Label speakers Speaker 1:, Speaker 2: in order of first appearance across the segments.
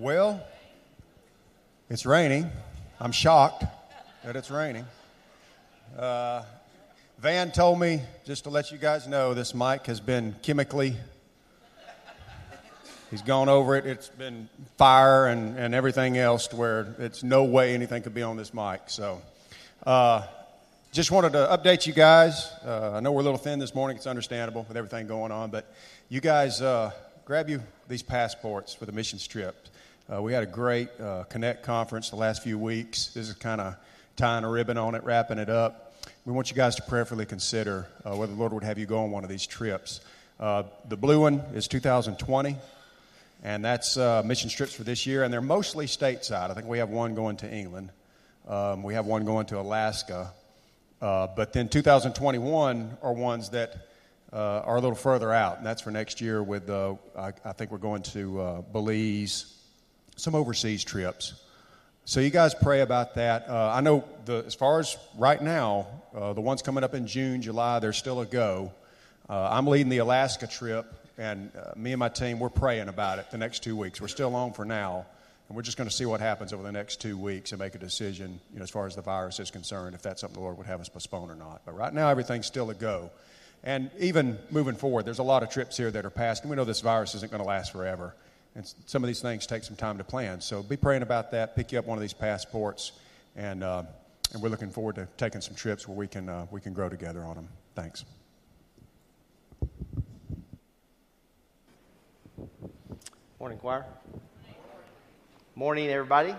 Speaker 1: Well, it's raining. I'm shocked that it's raining. Uh, Van told me, just to let you guys know, this mic has been chemically, he's gone over it. It's been fire and, and everything else to where it's no way anything could be on this mic. So, uh, just wanted to update you guys. Uh, I know we're a little thin this morning. It's understandable with everything going on, but you guys uh, grab you these passports for the missions trip. Uh, we had a great uh, Connect conference the last few weeks. This is kind of tying a ribbon on it, wrapping it up. We want you guys to prayerfully consider uh, whether the Lord would have you go on one of these trips. Uh, the blue one is 2020, and that's uh, mission trips for this year, and they're mostly stateside. I think we have one going to England, um, we have one going to Alaska, uh, but then 2021 are ones that are a little further out, and that's for next year. With I, I, think we're going to Belize some overseas trips. So you guys pray about that. Uh, I know the, as far as right now, uh, the ones coming up in June, July, they're still a go. Uh, I'm leading the Alaska trip, and uh, me and my team, we're praying about it the next two weeks. We're still on for now, and we're just going to see what happens over the next two weeks and make a decision, you know, as far as the virus is concerned, if that's something the Lord would have us postpone or not. But right now, everything's still a go. And even moving forward, there's a lot of trips here that are passed, and we know this virus isn't going to last forever. And some of these things take some time to plan. So be praying about that. Pick you up one of these passports, and, uh, and we're looking forward to taking some trips where we can, uh, we can grow together on them. Thanks.
Speaker 2: Morning, choir. Morning, everybody.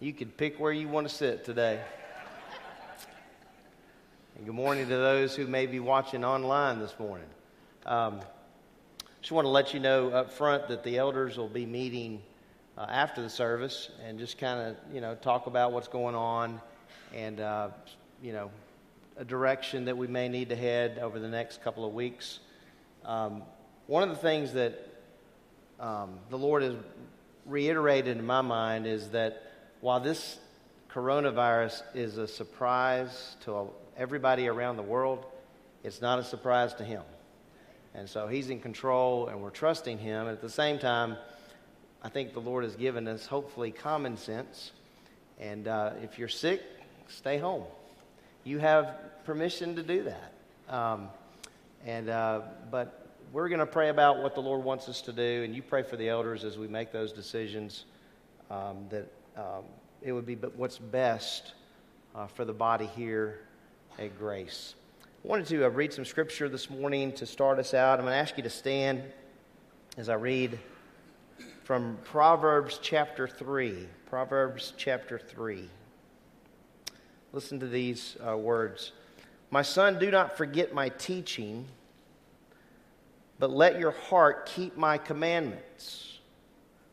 Speaker 2: You can pick where you want to sit today. And good morning to those who may be watching online this morning. Um, just want to let you know up front that the elders will be meeting uh, after the service and just kind of, you know, talk about what's going on and, uh, you know, a direction that we may need to head over the next couple of weeks. Um, one of the things that um, the Lord has reiterated in my mind is that while this coronavirus is a surprise to everybody around the world, it's not a surprise to Him. And so he's in control and we're trusting him. And at the same time, I think the Lord has given us hopefully common sense. And uh, if you're sick, stay home. You have permission to do that. Um, and, uh, but we're going to pray about what the Lord wants us to do. And you pray for the elders as we make those decisions um, that um, it would be what's best uh, for the body here at Grace. I wanted to uh, read some scripture this morning to start us out. I'm going to ask you to stand as I read from Proverbs chapter 3. Proverbs chapter 3. Listen to these uh, words My son, do not forget my teaching, but let your heart keep my commandments.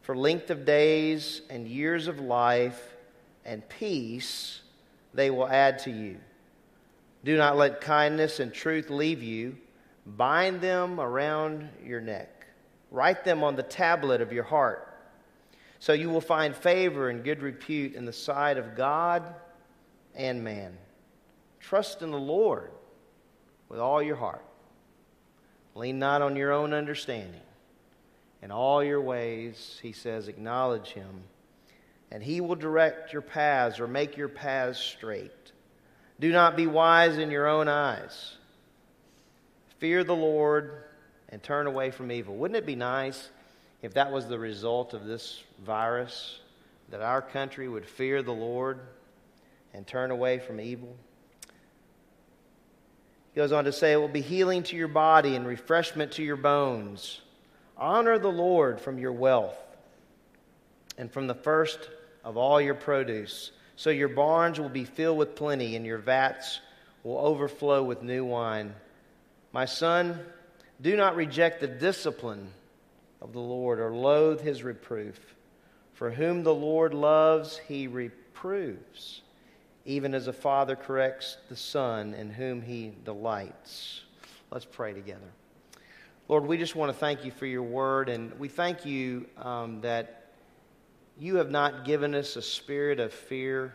Speaker 2: For length of days and years of life and peace they will add to you. Do not let kindness and truth leave you. Bind them around your neck. Write them on the tablet of your heart. So you will find favor and good repute in the sight of God and man. Trust in the Lord with all your heart. Lean not on your own understanding. In all your ways, he says, acknowledge him, and he will direct your paths or make your paths straight. Do not be wise in your own eyes. Fear the Lord and turn away from evil. Wouldn't it be nice if that was the result of this virus? That our country would fear the Lord and turn away from evil? He goes on to say, It will be healing to your body and refreshment to your bones. Honor the Lord from your wealth and from the first of all your produce so your barns will be filled with plenty, and your vats will overflow with new wine. My son, do not reject the discipline of the Lord or loathe his reproof. For whom the Lord loves, he reproves, even as a father corrects the son in whom he delights. Let's pray together. Lord, we just want to thank you for your word, and we thank you um, that you have not given us a spirit of fear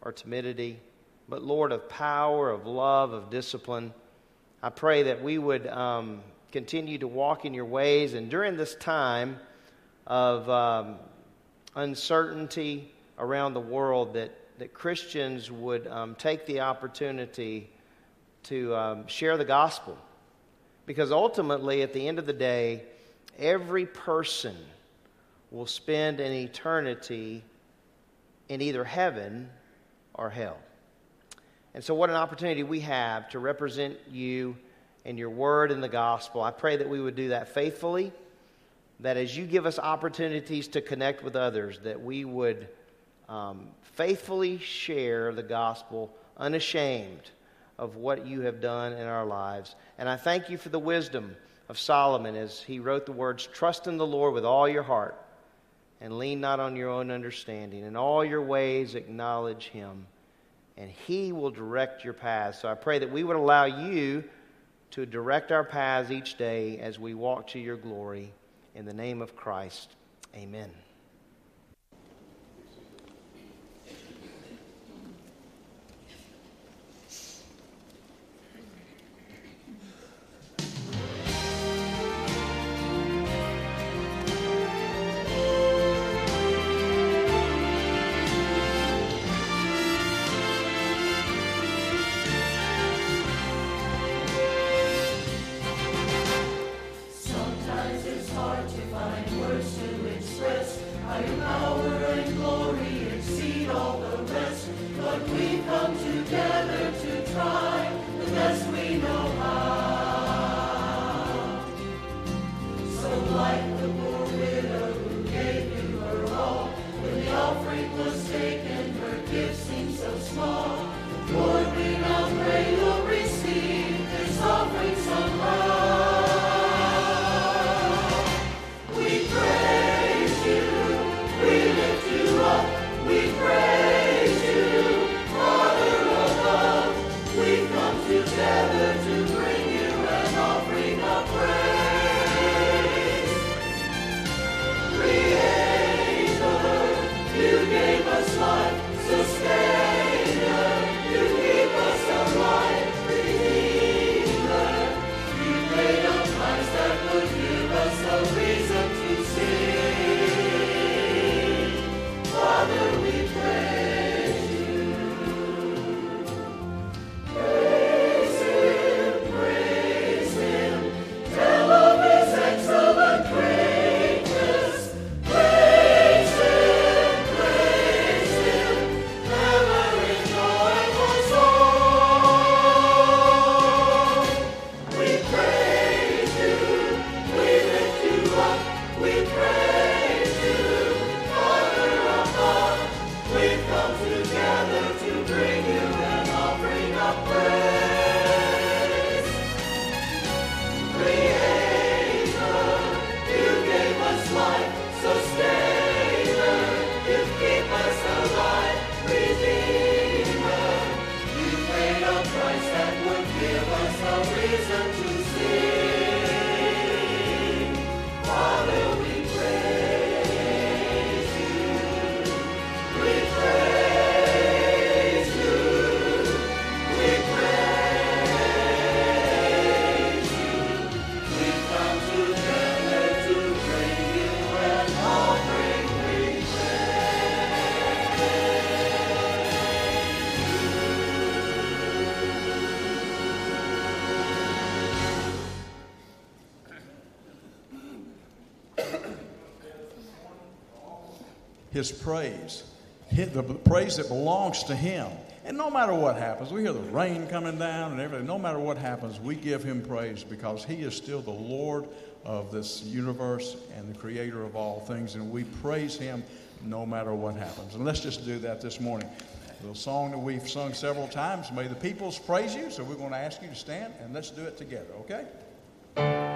Speaker 2: or timidity, but Lord, of power, of love, of discipline. I pray that we would um, continue to walk in your ways, and during this time,
Speaker 3: of um, uncertainty around the world, that, that Christians would um, take the opportunity to um, share the gospel. Because ultimately, at the end of the day, every person will spend an eternity in either heaven or hell. And so, what an opportunity we have to represent you and your word and the gospel. I pray that we would do that faithfully, that as you give us opportunities to connect with others, that we would um, faithfully share the gospel unashamed of what you have done in our lives. And I thank you for the wisdom of Solomon as he wrote the words Trust in the Lord with all your heart and lean not on your own understanding. In all your ways, acknowledge him, and he will direct your paths. So I pray that we would allow you to direct our paths each day as we walk to your glory. In the name of Christ, amen.
Speaker 4: His praise, the praise that belongs to him. And no matter what happens, we hear the rain coming down and everything. No matter what happens, we give him praise because he is still the Lord of this universe and the creator of all things. And we praise him no matter what happens. And let's just do that this morning. The song that we've sung several times, May the Peoples Praise You. So we're going to ask you to stand and let's do it together, okay?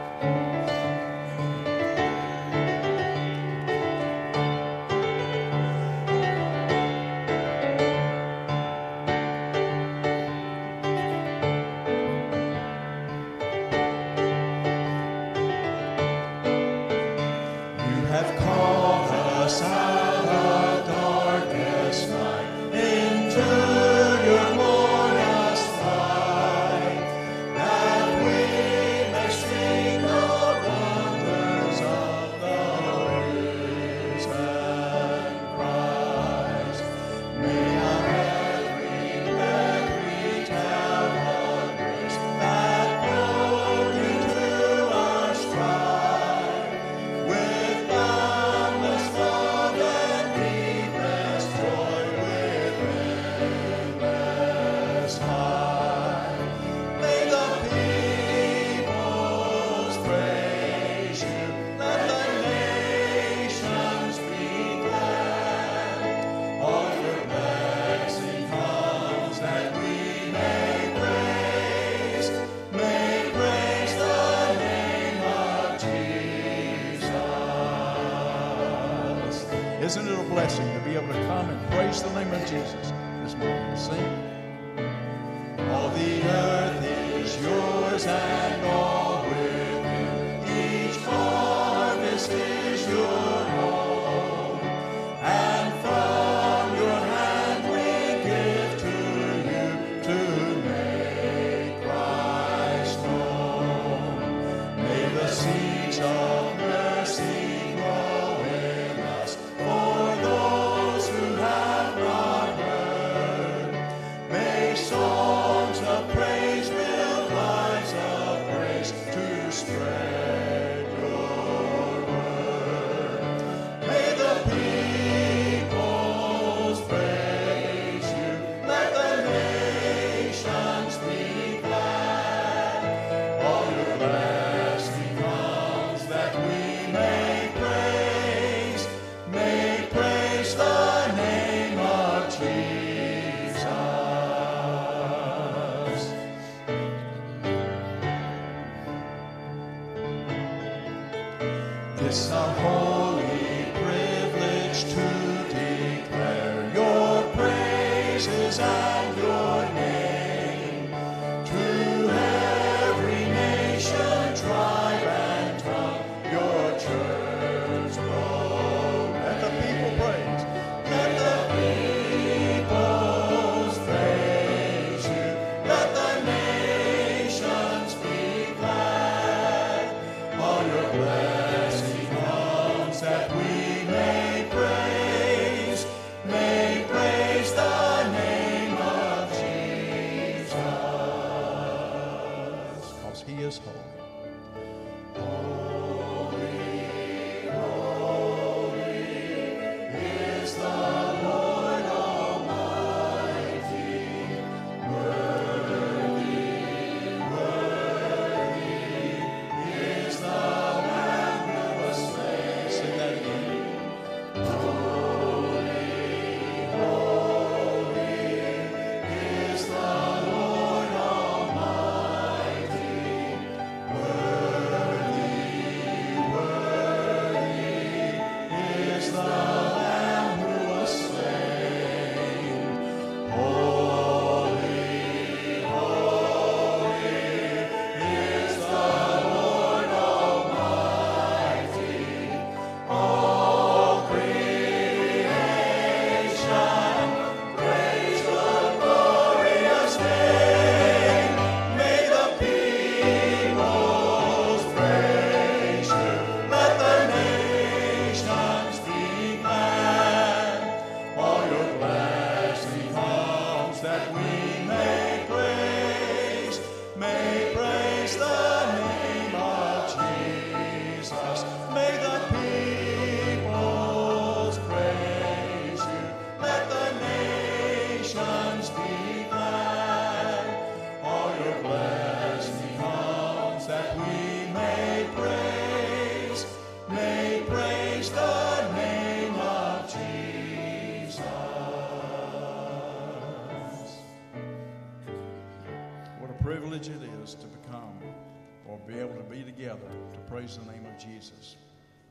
Speaker 4: be able to be together to praise the name of Jesus.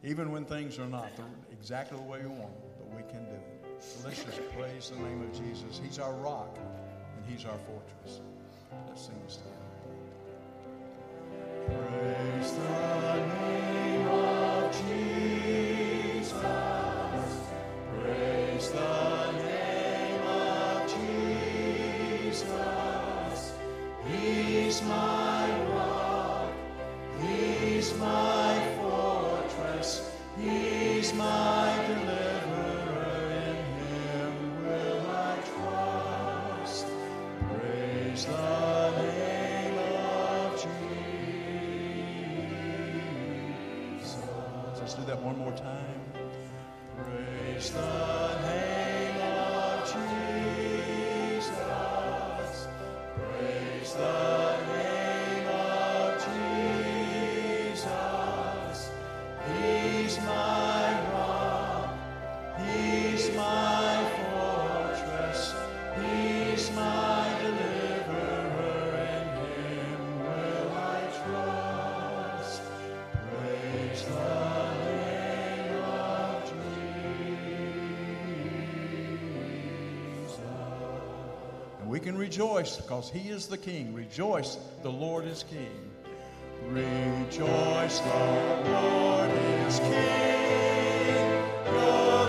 Speaker 4: Even when things are not exactly the way we want them, but we can do it. So let's just praise the name of Jesus. He's our rock and He's our fortress. Let's sing this together. Praise the Rejoice, because he is the king. Rejoice, the Lord is king. Rejoice, the Lord is king. Your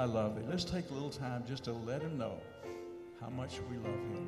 Speaker 4: I love it. Let's take a little time just to let him know how much we love him.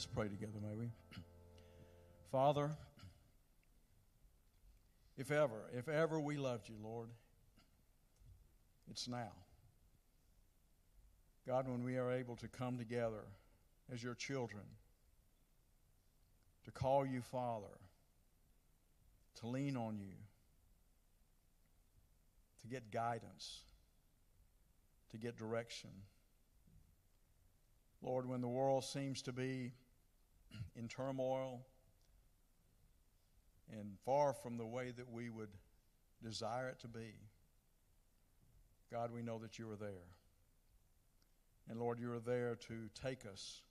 Speaker 5: Let's pray together, may we? Father, if ever, if ever we loved you, Lord, it's now. God, when we are able to come together as your children, to call you Father, to lean on you, to get guidance, to get direction. Lord, when the world seems to be in turmoil and far from the way that we would desire it to be, God, we know that you are there. And Lord, you are there to take us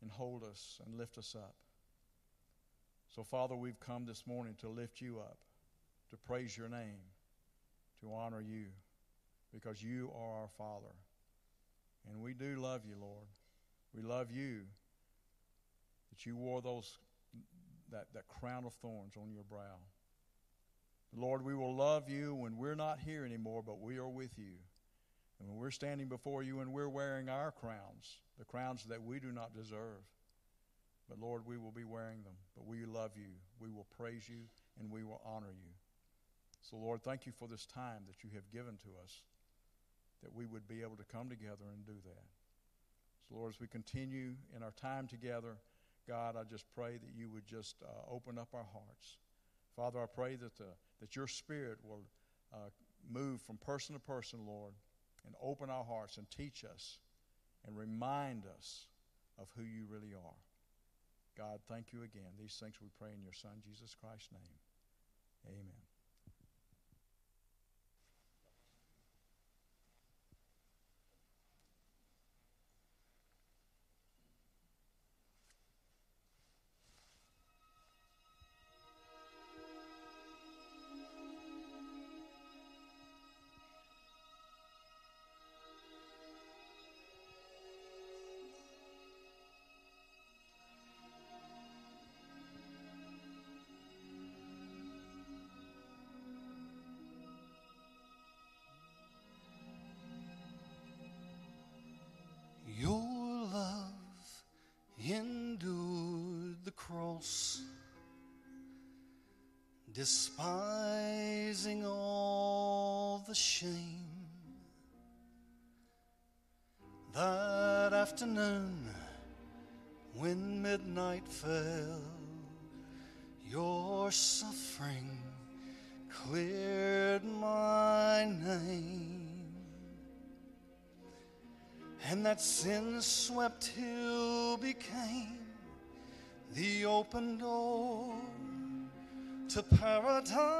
Speaker 5: and hold us and lift us up. So, Father, we've come this morning to lift you up, to praise your name, to honor you, because you are our Father. And we do love you, Lord. We love you that you wore those that, that crown of thorns on your brow. Lord, we will love you when we're not here anymore, but we are with you. And when we're standing before you and we're wearing our crowns, the crowns that we do not deserve, but Lord, we will be wearing them. But we love you. We will praise you and we will honor you. So, Lord, thank you for this time that you have given to us that we would be able to come together and do that. So, Lord, as we continue in our time together, God, I just pray that you would just uh, open up our hearts. Father, I pray that, the, that your spirit will uh, move from person to person, Lord, and open our hearts and teach us and remind us of who you really are. God, thank you again. These things we pray in your Son, Jesus Christ's name. Amen. Despising all the shame. That afternoon, when midnight fell, your suffering cleared my name. And that sin swept hill became the open door to paradise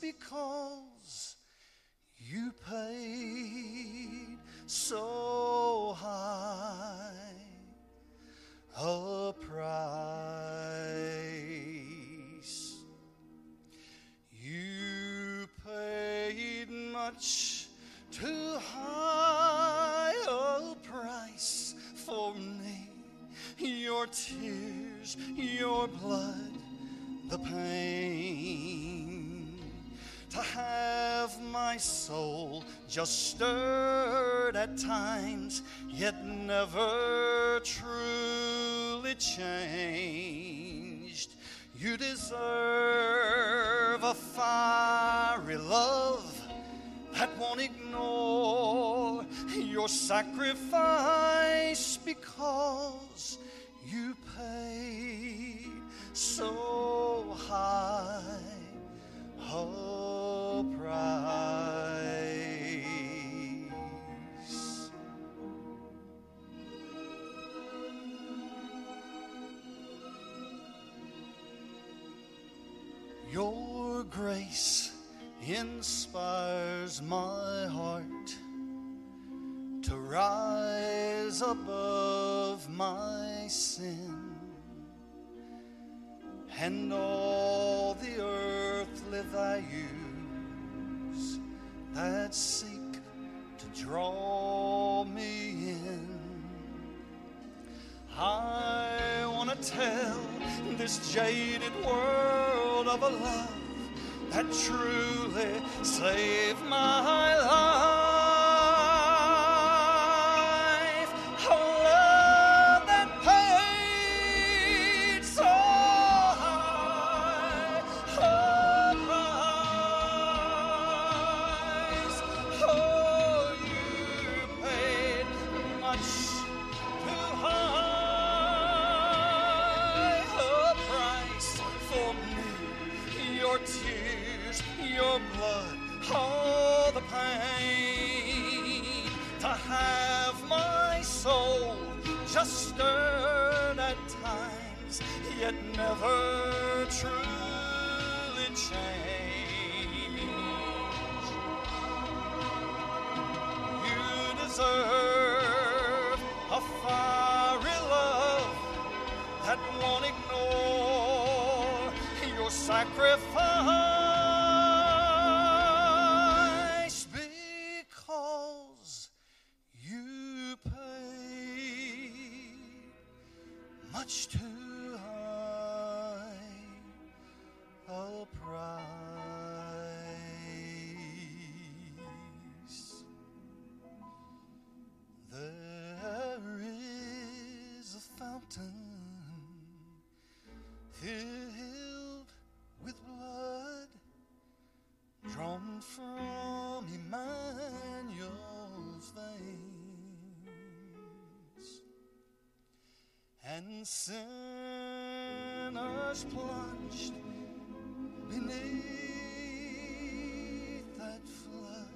Speaker 5: because you paid so high a price. You paid much too high a price for me. Your tears, your blood the pain to have my soul just stirred at times, yet never truly changed. You deserve a fiery love that won't ignore your sacrifice because you paid so high a price. Your grace inspires my heart to rise above my sin and all the earthly values that seek to draw me in. I want to tell this jaded world of a love that truly saved my life. Just stirred at times, yet never truly changed. You deserve a fiery love that won't ignore your sacrifice much too sinners plunged beneath that flood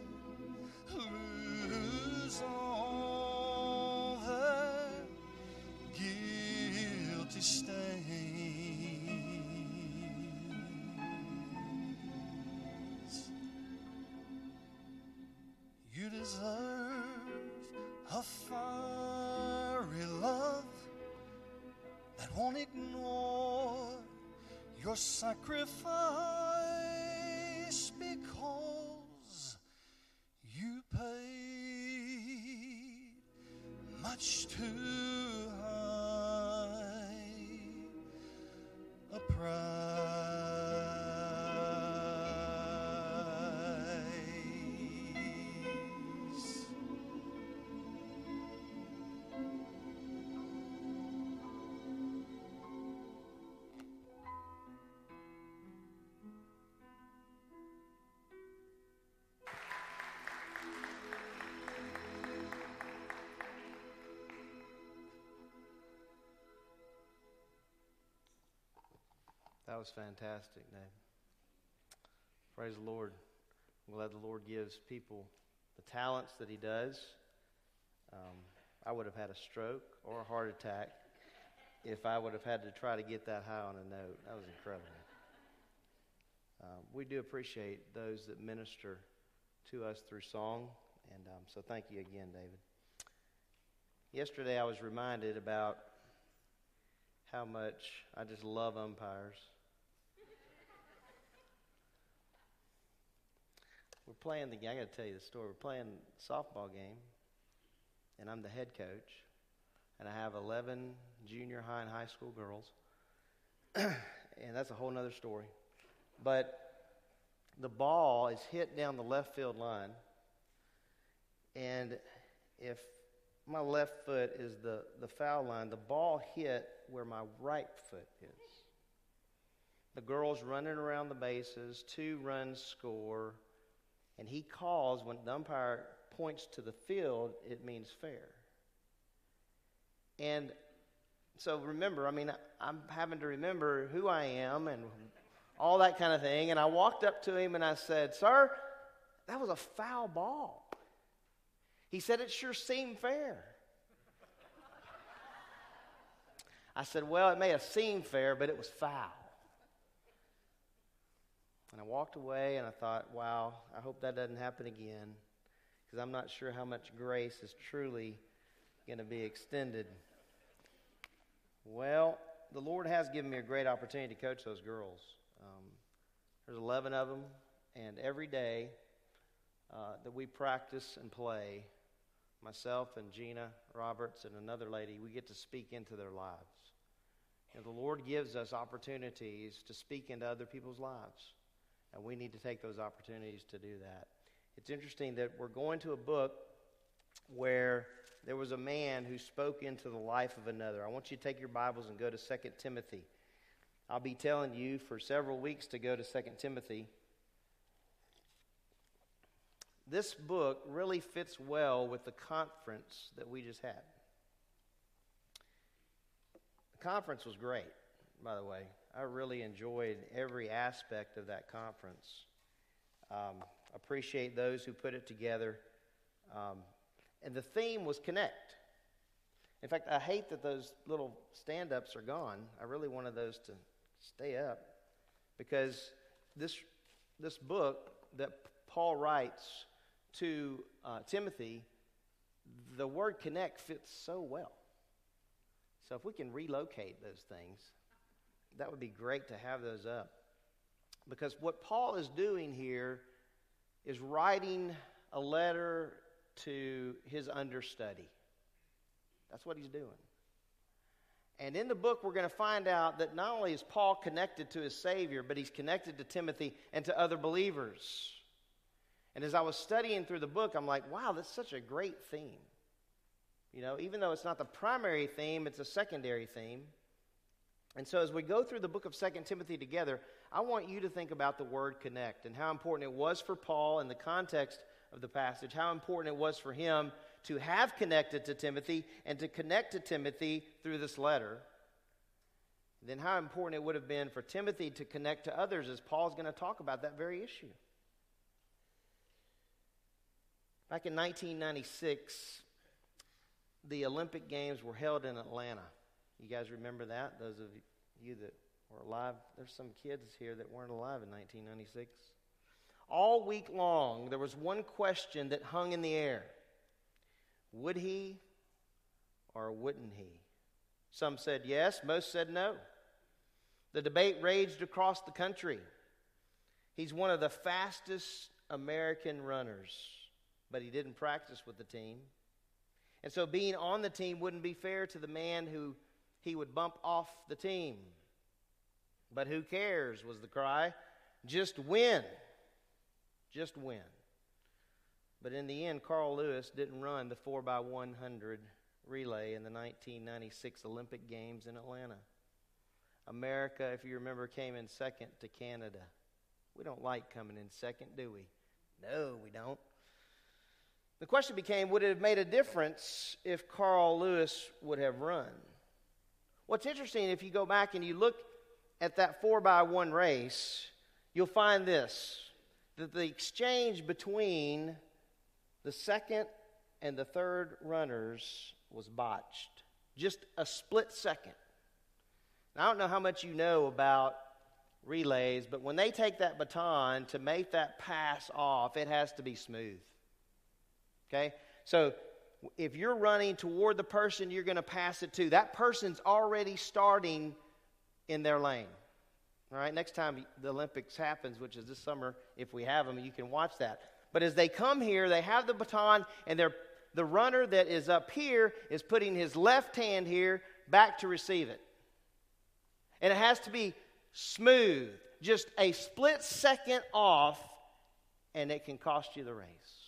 Speaker 5: lose all their guilty stains. You deserve won't ignore your sacrifice
Speaker 2: That was fantastic, Dave. Praise the Lord. I'm glad the Lord gives people the talents that He does. Um, I would have had a stroke or a heart attack if I would have had to try to get that high on a note. That was incredible. Um, we do appreciate those that minister to us through song, and um, so thank you again, David. Yesterday, I was reminded about how much I just love umpires. Playing the game. I got to tell you the story. We're playing softball game, and I'm the head coach, and I have 11 junior high and high school girls, and that's a whole other story. But the ball is hit down the left field line, and if my left foot is the, the foul line, the ball hit where my right foot is. The girls running around the bases, two runs score, and he calls when the umpire points to the field, it means fair. And so remember, I mean, I'm having to remember who I am and all that kind of thing. And I walked up to him and I said, Sir, that was a foul ball. He said, It sure seemed fair. I said, Well, it may have seemed fair, but it was foul. And I walked away and I thought, Wow, I hope that doesn't happen again because I'm not sure how much grace is truly going to be extended. Well, the Lord has given me a great opportunity to coach those girls. Um, there's 11 of them, and every day uh, that we practice and play, myself and Gina Roberts and another lady, we get to speak into their lives. And the Lord gives us opportunities to speak into other people's lives, and we need to take those opportunities to do that. It's interesting that we're going to a book where there was a man who spoke into the life of another. I want you to take your Bibles and go to 2 Timothy. I'll be telling you for several weeks to go to 2 Timothy. This book really fits well with the conference that we just had. The conference was great. by the way. I really enjoyed every aspect of that conference. Um, appreciate those who put it together. Um, and the theme was connect. In fact, I hate that those little stand ups are gone. I really wanted those to stay up because this, this book that Paul writes to uh, Timothy, the word connect fits so well. So if we can relocate those things, that would be great to have those up. Because what Paul is doing here is writing a letter to his understudy. That's what he's doing. And in the book, we're going to find out that not only is Paul connected to his Savior, but he's connected to Timothy and to other believers. And as I was studying through the book, I'm like, wow, that's such a great theme. You know, even though it's not the primary theme, it's a secondary theme. And so as we go through the book of Second Timothy together, I want you to think about the word connect and how important it was for Paul in the context of the passage, how important it was for him to have connected to Timothy and to connect to Timothy through this letter. Then how important it would have been for Timothy to connect to others as Paul's going to talk about that very issue. Back in 1996, the Olympic Games were held in Atlanta. You guys remember that? Those of you that were alive, there's some kids here that weren't alive in 1996. All week long, there was one question that hung in the air Would he or wouldn't he? Some said yes, most said no. The debate raged across the country. He's one of the fastest American runners, but he didn't practice with the team. And so being on the team wouldn't be fair to the man who he would bump off the team. But who cares, was the cry. Just win. Just win. But in the end, Carl Lewis didn't run the 4x100 relay in the 1996 Olympic Games in Atlanta. America, if you remember, came in second to Canada. We don't like coming in second, do we? No, we don't. The question became would it have made a difference if Carl Lewis would have run? What's interesting, if you go back and you look at that four by one race, you'll find this that the exchange between the second and the third runners was botched. Just a split second. Now, I don't know how much you know about relays, but when they take that baton to make that pass off, it has to be smooth. Okay? So if you're running toward the person you're going to pass it to, that person's already starting in their lane. All right, next time the Olympics happens, which is this summer, if we have them, you can watch that. But as they come here, they have the baton, and they're, the runner that is up here is putting his left hand here back to receive it. And it has to be smooth, just a split second off, and it can cost you the race.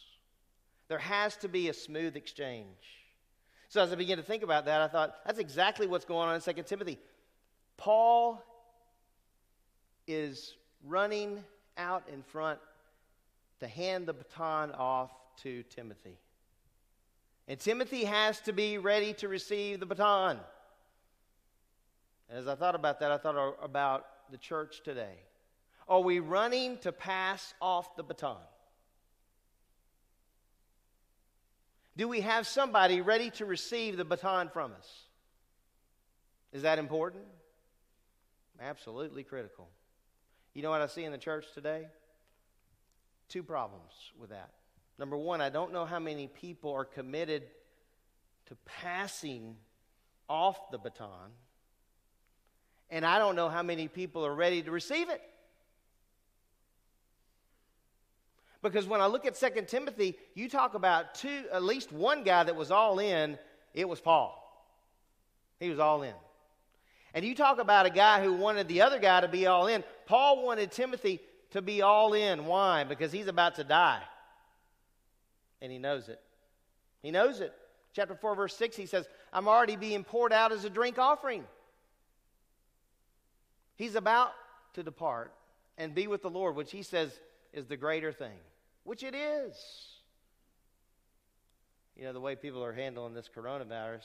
Speaker 2: There has to be a smooth exchange. So as I began to think about that, I thought that's exactly what's going on in 2 Timothy. Paul is running out in front to hand the baton off to Timothy. And Timothy has to be ready to receive the baton. And as I thought about that, I thought about the church today. Are we running to pass off the baton? Do we have somebody ready to receive the baton from us? Is that important? Absolutely critical. You know what I see in the church today? Two problems with that. Number one, I don't know how many people are committed to passing off the baton, and I don't know how many people are ready to receive it. Because when I look at 2 Timothy, you talk about two, at least one guy that was all in, it was Paul. He was all in. And you talk about a guy who wanted the other guy to be all in. Paul wanted Timothy to be all in. Why? Because he's about to die. And he knows it. He knows it. Chapter 4, verse 6, he says, I'm already being poured out as a drink offering. He's about to depart and be with the Lord, which he says is the greater thing which it is. You know, the way people are handling this coronavirus,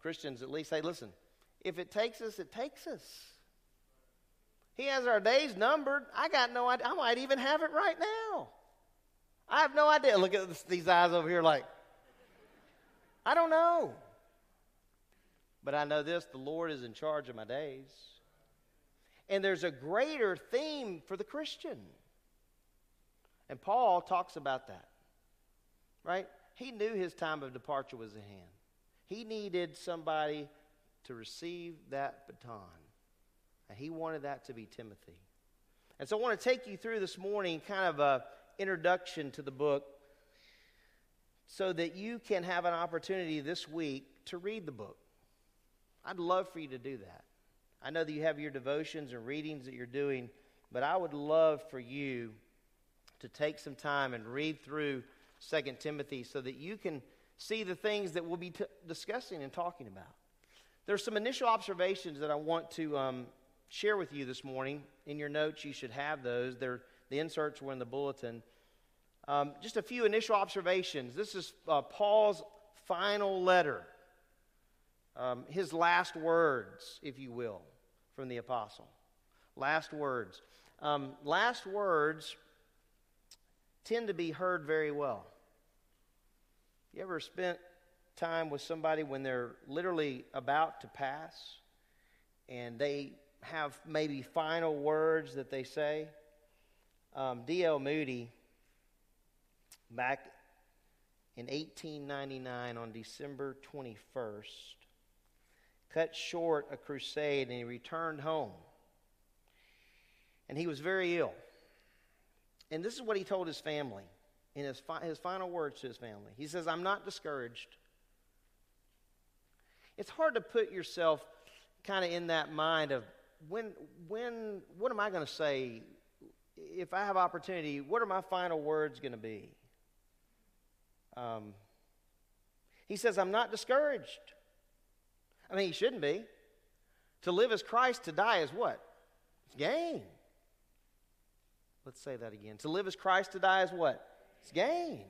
Speaker 2: Christians at least say, listen, if it takes us, it takes us. He has our days numbered. I got no idea. I might even have it right now. I have no idea. Look at this, these eyes over here, like, I don't know. But I know this the Lord is in charge of my days. And there's a greater theme for the Christian. And Paul talks about that, right? He knew his time of departure was at hand. He needed somebody to receive that baton. And he wanted that to be Timothy. And so I want to take you through this morning kind of a introduction to the book so that you can have an opportunity this week to read the book. I'd love for you to do that. I know that you have your devotions and readings that you're doing, but I would love for you to take some time and read through 2 Timothy so that you can see the things that we'll be t- discussing and talking about. There's some initial observations that I want to um, share with you this morning. In your notes, you should have those. They're, the inserts were in the bulletin. Um, just a few initial observations. This is uh, Paul's final letter, um, his last words, if you will, from the apostle. Last words. Um, last words tend to be heard very well. You ever spent time with somebody when they're literally about to pass and they have maybe final words that they say? Um, D.L. Moody, back in 1899 on December 21st, cut short a crusade and he returned home. And he was very ill. And this is what he told his family in his, fi- his final words to his family. He says, I'm not discouraged. It's hard to put yourself kind of in that mind of when, when, what am I going to say? If I have opportunity, what are my final words going to be? Um, he says, I'm not discouraged. I mean, he shouldn't be. To live as Christ, to die is what? It's gain. Let's say that again. To live as Christ, to die is what? It's gain.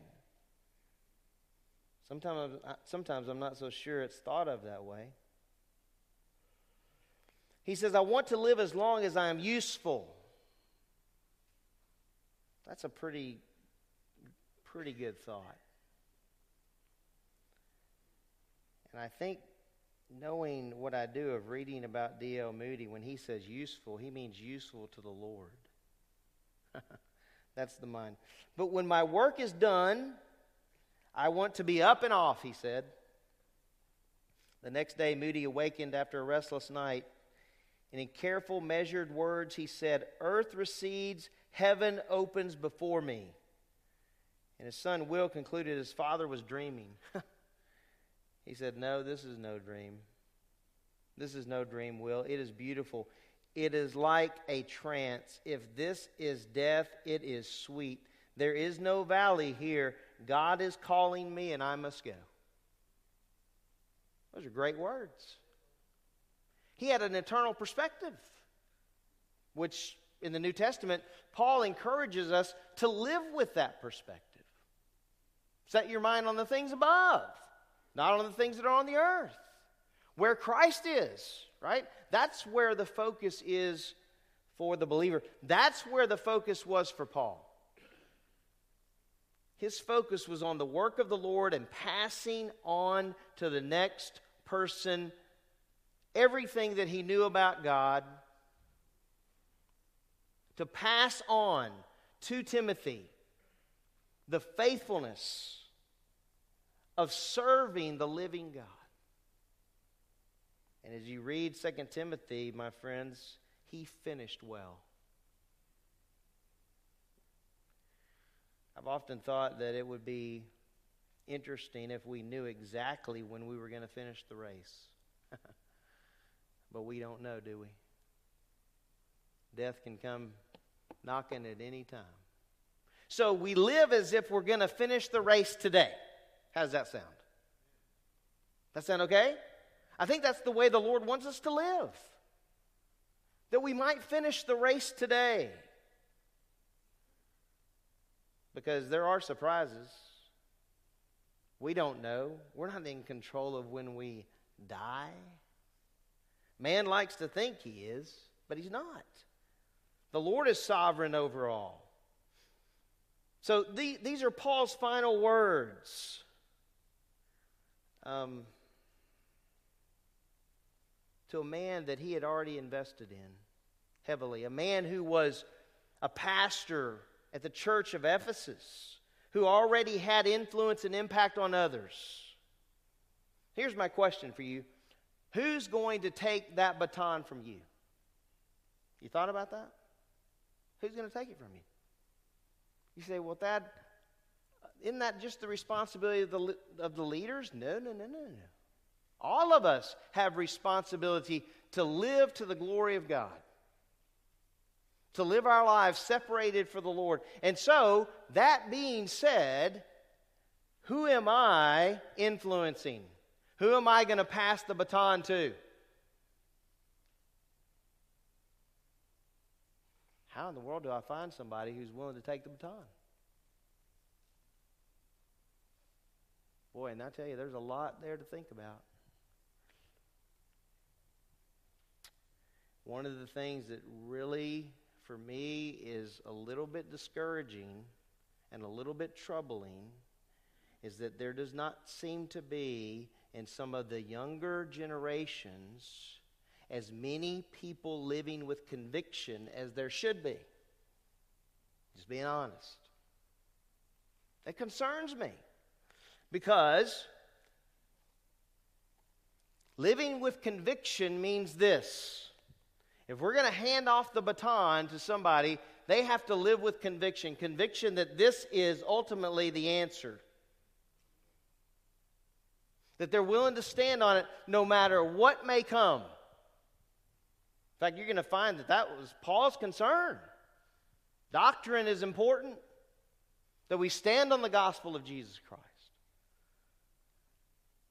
Speaker 2: Sometimes, sometimes I'm not so sure it's thought of that way. He says, I want to live as long as I am useful. That's a pretty, pretty good thought. And I think knowing what I do of reading about D.L. Moody, when he says useful, he means useful to the Lord. That's the mind. But when my work is done, I want to be up and off, he said. The next day, Moody awakened after a restless night, and in careful, measured words, he said, Earth recedes, heaven opens before me. And his son Will concluded his father was dreaming. he said, No, this is no dream. This is no dream, Will. It is beautiful. It is like a trance. If this is death, it is sweet. There is no valley here. God is calling me, and I must go. Those are great words. He had an eternal perspective, which in the New Testament, Paul encourages us to live with that perspective. Set your mind on the things above, not on the things that are on the earth, where Christ is, right? That's where the focus is for the believer. That's where the focus was for Paul. His focus was on the work of the Lord and passing on to the next person everything that he knew about God, to pass on to Timothy the faithfulness of serving the living God. And as you read 2 Timothy, my friends, he finished well. I've often thought that it would be interesting if we knew exactly when we were going to finish the race. but we don't know, do we? Death can come knocking at any time. So we live as if we're going to finish the race today. How does that sound? That sound okay? I think that's the way the Lord wants us to live. That we might finish the race today. Because there are surprises. We don't know. We're not in control of when we die. Man likes to think he is, but he's not. The Lord is sovereign over all. So the, these are Paul's final words. Um, to a man that he had already invested in heavily, a man who was a pastor at the church of Ephesus, who already had influence and impact on others. Here's my question for you Who's going to take that baton from you? You thought about that? Who's going to take it from you? You say, well, that isn't that just the responsibility of the, of the leaders? No, no, no, no, no. All of us have responsibility to live to the glory of God, to live our lives separated for the Lord. And so, that being said, who am I influencing? Who am I going to pass the baton to? How in the world do I find somebody who's willing to take the baton? Boy, and I tell you, there's a lot there to think about. One of the things that really, for me, is a little bit discouraging and a little bit troubling is that there does not seem to be in some of the younger generations as many people living with conviction as there should be. Just being honest. It concerns me because living with conviction means this. If we're going to hand off the baton to somebody, they have to live with conviction conviction that this is ultimately the answer that they're willing to stand on it no matter what may come. In fact, you're going to find that that was Paul's concern. Doctrine is important, that we stand on the gospel of Jesus Christ.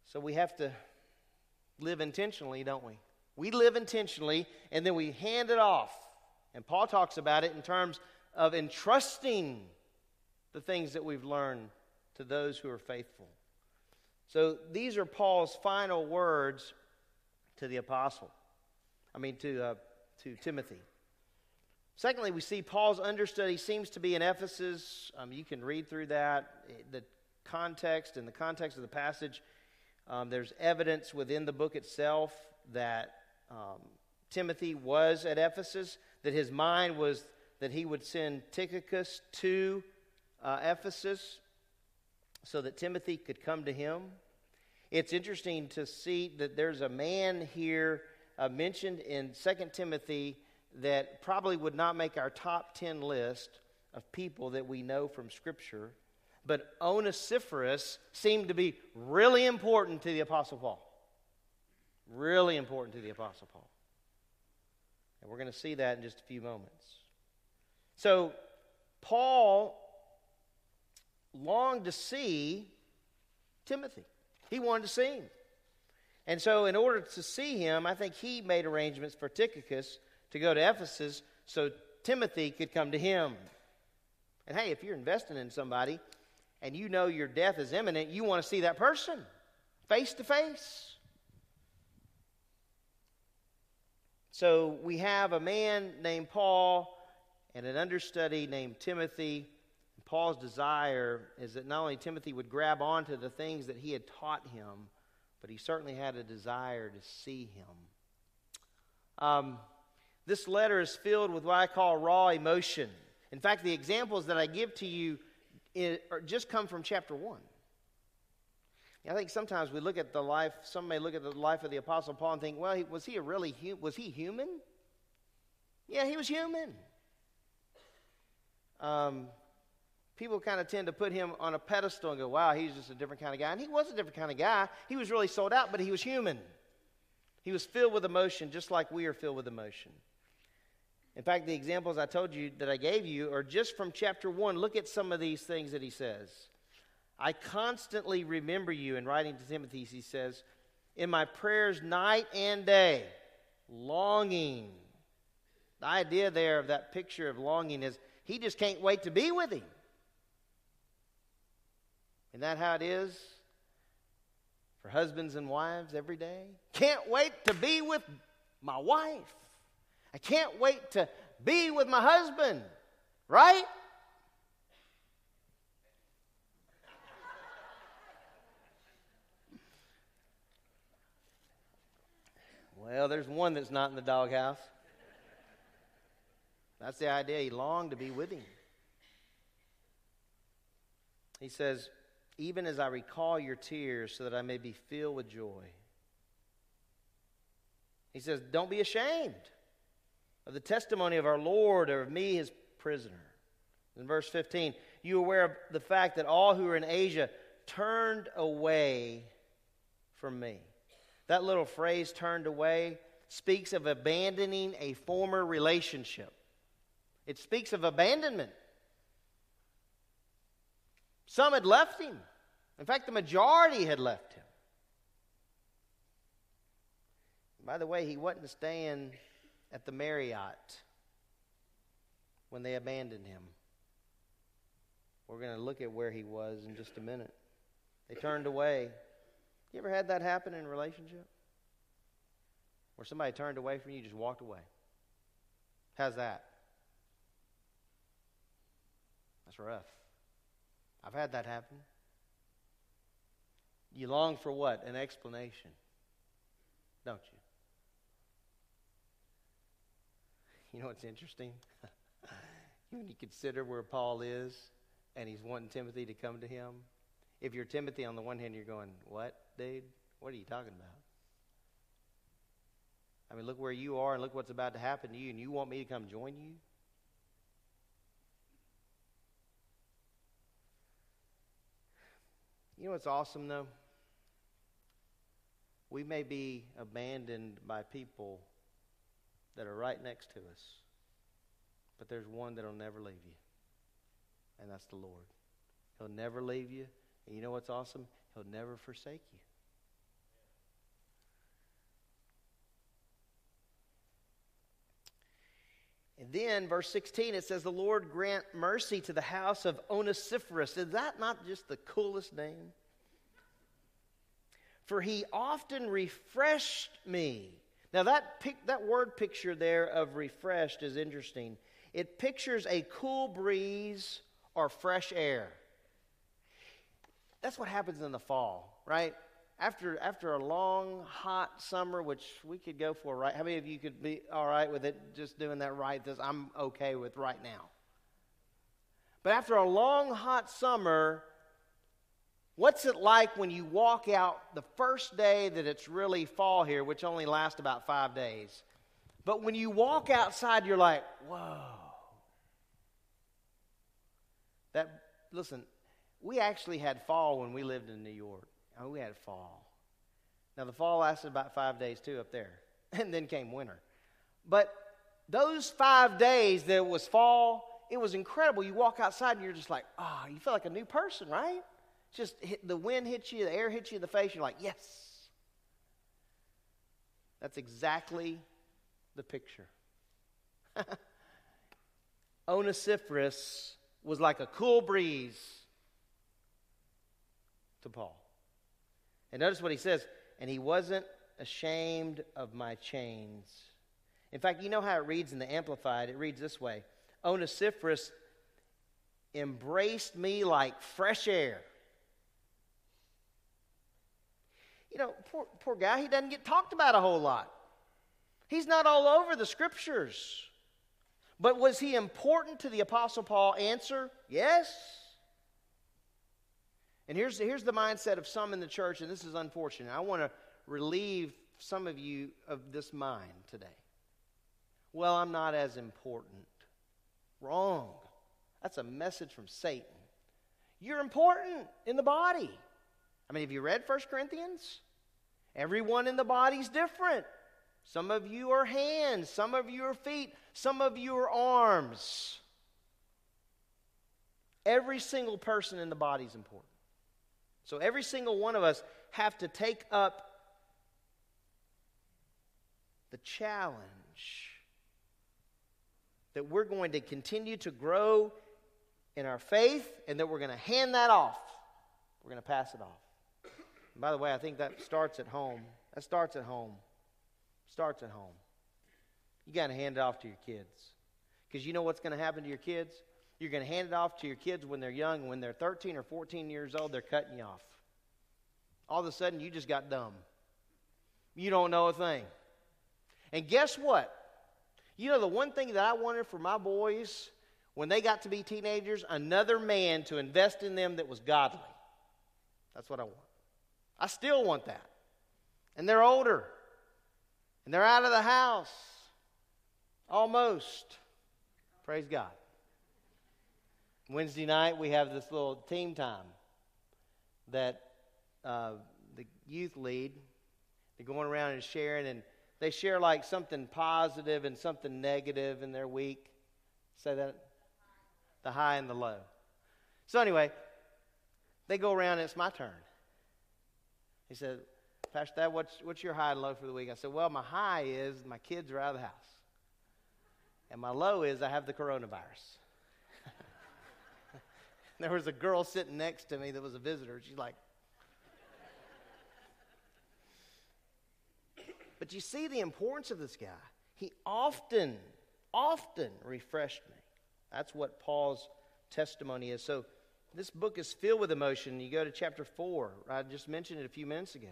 Speaker 2: So we have to live intentionally, don't we? We live intentionally and then we hand it off. And Paul talks about it in terms of entrusting the things that we've learned to those who are faithful. So these are Paul's final words to the apostle. I mean, to, uh, to Timothy. Secondly, we see Paul's understudy seems to be in Ephesus. Um, you can read through that. The context, in the context of the passage, um, there's evidence within the book itself that um, Timothy was at Ephesus, that his mind was that he would send Tychicus to uh, Ephesus so that Timothy could come to him. It's interesting to see that there's a man here uh, mentioned in 2 Timothy that probably would not make our top 10 list of people that we know from Scripture, but Onesiphorus seemed to be really important to the Apostle Paul. Really important to the Apostle Paul. And we're going to see that in just a few moments. So, Paul longed to see Timothy. He wanted to see him. And so, in order to see him, I think he made arrangements for Tychicus to go to Ephesus so Timothy could come to him. And hey, if you're investing in somebody and you know your death is imminent, you want to see that person face to face. So we have a man named Paul and an understudy named Timothy. Paul's desire is that not only Timothy would grab onto the things that he had taught him, but he certainly had a desire to see him. Um, this letter is filled with what I call raw emotion. In fact, the examples that I give to you just come from chapter 1. I think sometimes we look at the life, some may look at the life of the Apostle Paul and think, well, was he a really, was he human? Yeah, he was human. Um, people kind of tend to put him on a pedestal and go, wow, he's just a different kind of guy. And he was a different kind of guy. He was really sold out, but he was human. He was filled with emotion, just like we are filled with emotion. In fact, the examples I told you that I gave you are just from chapter 1. Look at some of these things that he says. I constantly remember you in writing to Timothy, he says, in my prayers night and day, longing. The idea there of that picture of longing is he just can't wait to be with him. Isn't that how it is for husbands and wives every day? Can't wait to be with my wife. I can't wait to be with my husband, right? Well, there's one that's not in the doghouse. That's the idea. He longed to be with him. He says, Even as I recall your tears, so that I may be filled with joy. He says, Don't be ashamed of the testimony of our Lord or of me, his prisoner. In verse 15, you aware of the fact that all who are in Asia turned away from me. That little phrase, turned away, speaks of abandoning a former relationship. It speaks of abandonment. Some had left him. In fact, the majority had left him. By the way, he wasn't staying at the Marriott when they abandoned him. We're going to look at where he was in just a minute. They turned away. You ever had that happen in a relationship? Where somebody turned away from you, just walked away. How's that? That's rough. I've had that happen. You long for what? An explanation, don't you? You know what's interesting? when you consider where Paul is and he's wanting Timothy to come to him, if you're Timothy, on the one hand, you're going, What, dude? What are you talking about? I mean, look where you are and look what's about to happen to you, and you want me to come join you? You know what's awesome, though? We may be abandoned by people that are right next to us. But there's one that'll never leave you, and that's the Lord. He'll never leave you. And you know what's awesome? He'll never forsake you. And then, verse 16, it says, The Lord grant mercy to the house of Onesiphorus. Is that not just the coolest name? For he often refreshed me now, that, pic, that word picture there of refreshed is interesting. It pictures a cool breeze or fresh air. That's what happens in the fall, right? After, after a long, hot summer, which we could go for, right? How many of you could be all right with it just doing that right? This I'm okay with right now. But after a long, hot summer, What's it like when you walk out the first day that it's really fall here, which only lasts about five days? But when you walk outside, you're like, whoa. That, listen, we actually had fall when we lived in New York. Oh, we had fall. Now, the fall lasted about five days, too, up there. And then came winter. But those five days that it was fall, it was incredible. You walk outside and you're just like, oh, you feel like a new person, right? just hit, the wind hits you, the air hits you in the face, you're like, yes. That's exactly the picture. Onesiphorus was like a cool breeze to Paul. And notice what he says, and he wasn't ashamed of my chains. In fact, you know how it reads in the Amplified? It reads this way Onesiphorus embraced me like fresh air. you know, poor, poor guy, he doesn't get talked about a whole lot. He's not all over the scriptures. But was he important to the Apostle Paul? Answer yes. And here's, here's the mindset of some in the church, and this is unfortunate. I want to relieve some of you of this mind today. Well, I'm not as important. Wrong. That's a message from Satan. You're important in the body. I mean, have you read 1 Corinthians? Everyone in the body's different. Some of you are hands, some of you are feet, some of you are arms. Every single person in the body is important. So every single one of us have to take up the challenge that we're going to continue to grow in our faith and that we're going to hand that off. We're going to pass it off. And by the way, I think that starts at home. That starts at home. Starts at home. You got to hand it off to your kids. Because you know what's going to happen to your kids? You're going to hand it off to your kids when they're young. When they're 13 or 14 years old, they're cutting you off. All of a sudden, you just got dumb. You don't know a thing. And guess what? You know, the one thing that I wanted for my boys when they got to be teenagers, another man to invest in them that was godly. That's what I want. I still want that. And they're older. And they're out of the house. Almost. Praise God. Wednesday night, we have this little team time that uh, the youth lead. They're going around and sharing, and they share like something positive and something negative in their week. Say that? The high and the low. So, anyway, they go around, and it's my turn. He said, Pastor Thad, what's, what's your high and low for the week? I said, Well, my high is my kids are out of the house. And my low is I have the coronavirus. There was a girl sitting next to me that was a visitor. She's like, But you see the importance of this guy. He often, often refreshed me. That's what Paul's testimony is. So this book is filled with emotion. You go to chapter 4. I just mentioned it a few minutes ago.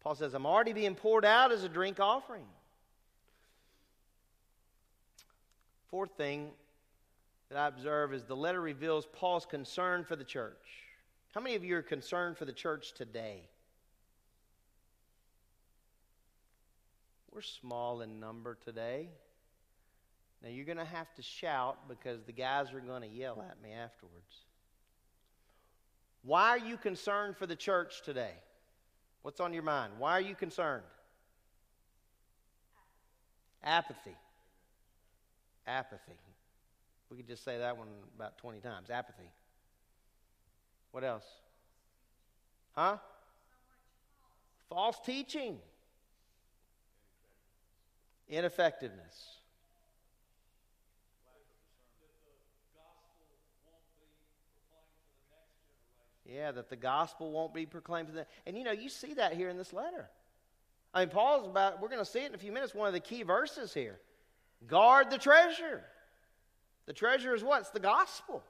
Speaker 2: Paul says, I'm already being poured out as a drink offering. Fourth thing that I observe is the letter reveals Paul's concern for the church. How many of you are concerned for the church today? We're small in number today. Now, you're going to have to shout because the guys are going to yell at me afterwards. Why are you concerned for the church today? What's on your mind? Why are you concerned? Apathy. Apathy. We could just say that one about 20 times. Apathy. What else? Huh? False teaching. Ineffectiveness. Yeah, that the gospel won't be proclaimed to them. And you know, you see that here in this letter. I mean, Paul's about, we're going to see it in a few minutes, one of the key verses here. Guard the treasure. The treasure is what? It's the gospel.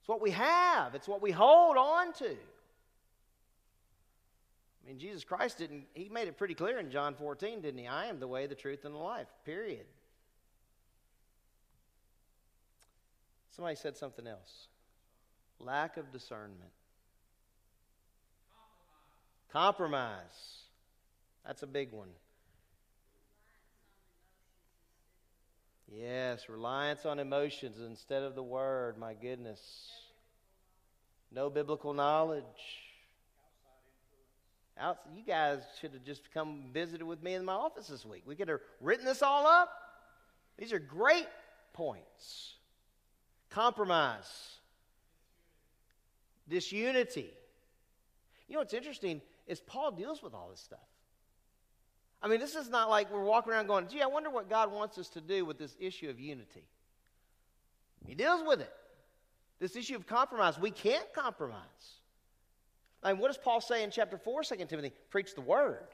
Speaker 2: It's what we have, it's what we hold on to. I mean, Jesus Christ didn't, he made it pretty clear in John 14, didn't he? I am the way, the truth, and the life, period. Somebody said something else lack of discernment. Compromise. Compromise. That's a big one. Yes, reliance on emotions instead of the word. My goodness. No biblical knowledge. You guys should have just come visited with me in my office this week. We could have written this all up. These are great points. Compromise disunity. You know what's interesting is Paul deals with all this stuff. I mean, this is not like we're walking around going, gee, I wonder what God wants us to do with this issue of unity. He deals with it. This issue of compromise. We can't compromise. I mean, what does Paul say in chapter 4, 2 Timothy? Preach the word.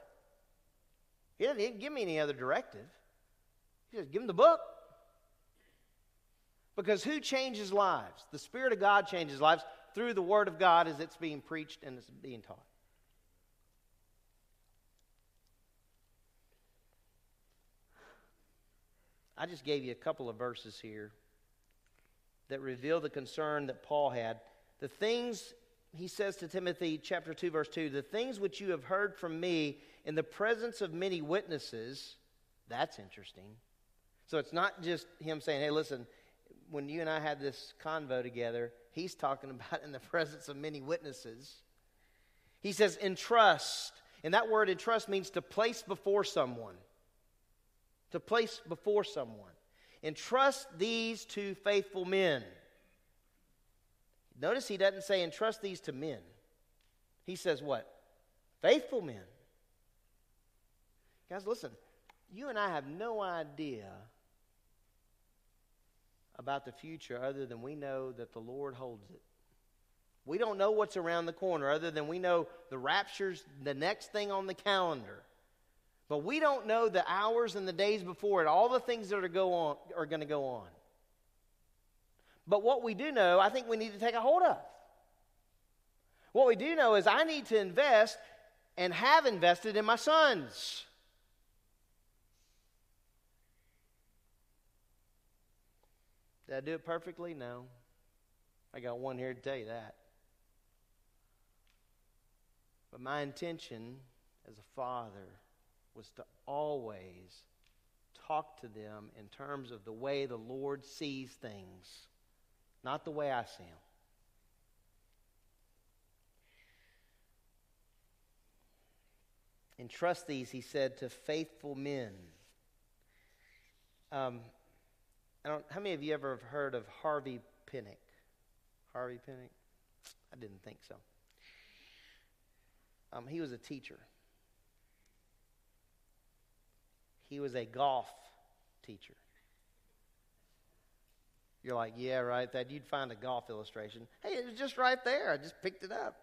Speaker 2: He didn't give me any other directive. He says, give him the book. Because who changes lives? The Spirit of God changes lives through the Word of God as it's being preached and it's being taught. I just gave you a couple of verses here that reveal the concern that Paul had. The things, he says to Timothy, chapter 2, verse 2, the things which you have heard from me in the presence of many witnesses, that's interesting. So it's not just him saying, hey, listen, when you and I had this convo together, he's talking about in the presence of many witnesses. He says, entrust. And that word entrust means to place before someone. To place before someone. Entrust these to faithful men. Notice he doesn't say entrust these to men. He says what? Faithful men. Guys, listen. You and I have no idea about the future other than we know that the Lord holds it. We don't know what's around the corner other than we know the rapture's the next thing on the calendar. But we don't know the hours and the days before it, all the things that are, go on, are going to go on. But what we do know, I think we need to take a hold of. What we do know is I need to invest and have invested in my sons. Did I do it perfectly? No. I got one here to tell you that. But my intention as a father was to always talk to them in terms of the way the Lord sees things, not the way I see them. Entrust these, he said, to faithful men. Um, how many of you ever have heard of Harvey Penick? Harvey Penick? I didn't think so. Um, he was a teacher. He was a golf teacher. You're like, yeah, right. That you'd find a golf illustration. Hey, it was just right there. I just picked it up.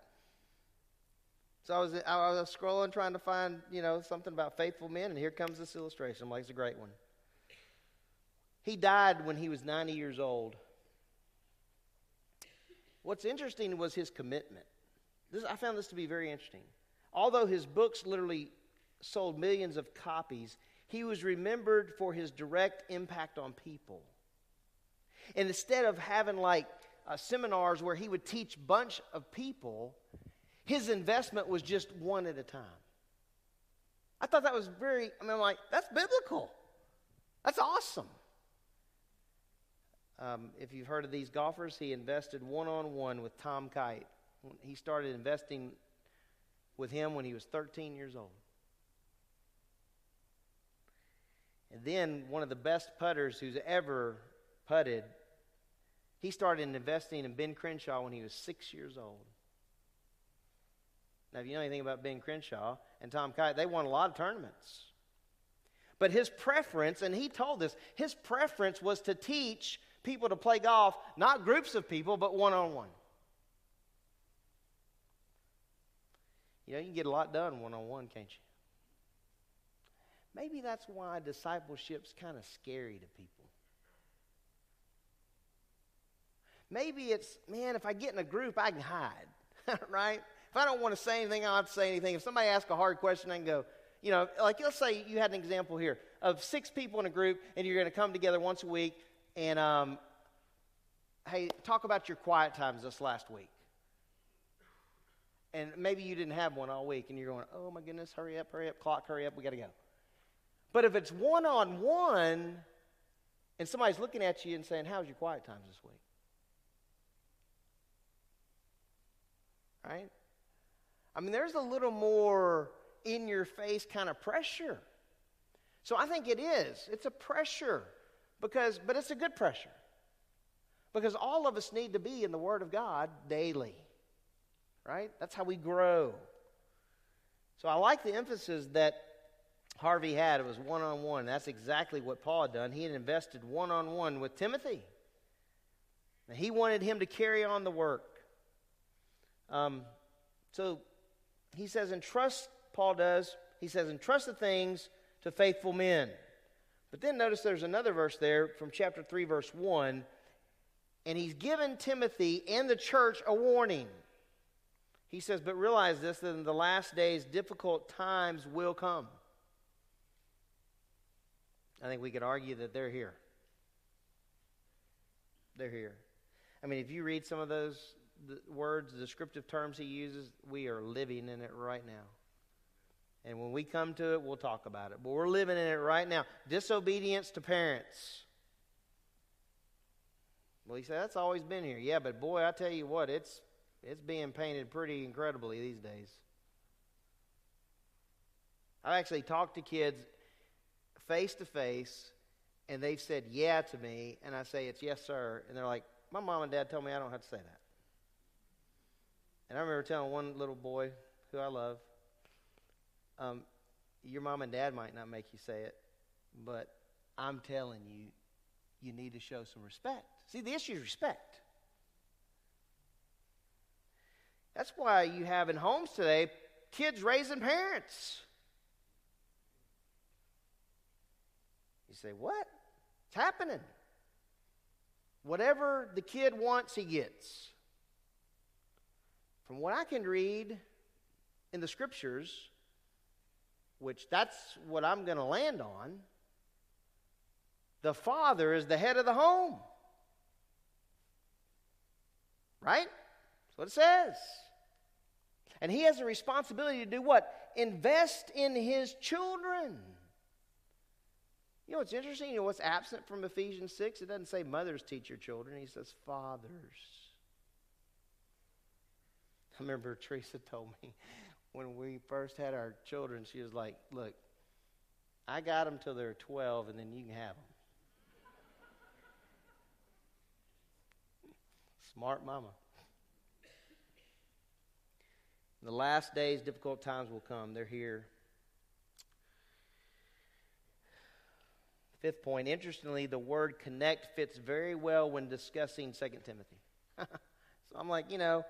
Speaker 2: So I was I was scrolling trying to find you know something about faithful men, and here comes this illustration. I'm like, it's a great one. He died when he was 90 years old. What's interesting was his commitment. This, I found this to be very interesting. Although his books literally sold millions of copies, he was remembered for his direct impact on people. And instead of having like uh, seminars where he would teach bunch of people, his investment was just one at a time. I thought that was very, I mean, I'm like, that's biblical. That's awesome. Um, if you've heard of these golfers, he invested one on one with Tom Kite. He started investing with him when he was 13 years old. And then one of the best putters who's ever putted, he started investing in Ben Crenshaw when he was six years old. Now, if you know anything about Ben Crenshaw and Tom Kite, they won a lot of tournaments. But his preference, and he told this, his preference was to teach people to play golf, not groups of people, but one on one. You know, you can get a lot done one on one, can't you? Maybe that's why discipleship's kind of scary to people. Maybe it's, man, if I get in a group, I can hide, right? If I don't want to say anything, I don't have to say anything. If somebody asks a hard question, I can go, you know, like let's say you had an example here of six people in a group and you're going to come together once a week and, um, hey, talk about your quiet times this last week. And maybe you didn't have one all week and you're going, oh my goodness, hurry up, hurry up, clock, hurry up, we got to go. But if it's one on one and somebody's looking at you and saying, how's your quiet times this week? Right? I mean, there's a little more in your face kind of pressure. So I think it is. It's a pressure because but it's a good pressure. Because all of us need to be in the word of God daily. Right? That's how we grow. So I like the emphasis that Harvey had. It was one on one. That's exactly what Paul had done. He had invested one on one with Timothy. And he wanted him to carry on the work. Um, so he says, entrust, Paul does, he says, entrust the things to faithful men. But then notice there's another verse there from chapter 3, verse 1. And he's given Timothy and the church a warning. He says, But realize this that in the last days, difficult times will come. I think we could argue that they're here. They're here. I mean, if you read some of those words, the descriptive terms he uses, we are living in it right now. And when we come to it, we'll talk about it. But we're living in it right now. Disobedience to parents. Well, he said, that's always been here. Yeah, but boy, I tell you what, it's, it's being painted pretty incredibly these days. I've actually talked to kids face to face, and they've said yeah to me, and I say, it's yes, sir. And they're like, my mom and dad told me I don't have to say that. And I remember telling one little boy who I love, um, your mom and dad might not make you say it, but I'm telling you, you need to show some respect. See, the issue is respect. That's why you have in homes today kids raising parents. You say, What? It's happening. Whatever the kid wants, he gets. From what I can read in the scriptures, which that's what I'm going to land on, the father is the head of the home. Right? That's what it says. And he has a responsibility to do what? Invest in his children. You know what's interesting? You know what's absent from Ephesians 6? It doesn't say mothers teach your children, he says fathers. I remember Teresa told me when we first had our children, she was like, Look, I got them till they're 12, and then you can have them. Smart mama. In the last days, difficult times will come. They're here. Fifth point, interestingly, the word connect fits very well when discussing 2 Timothy. so I'm like, you know,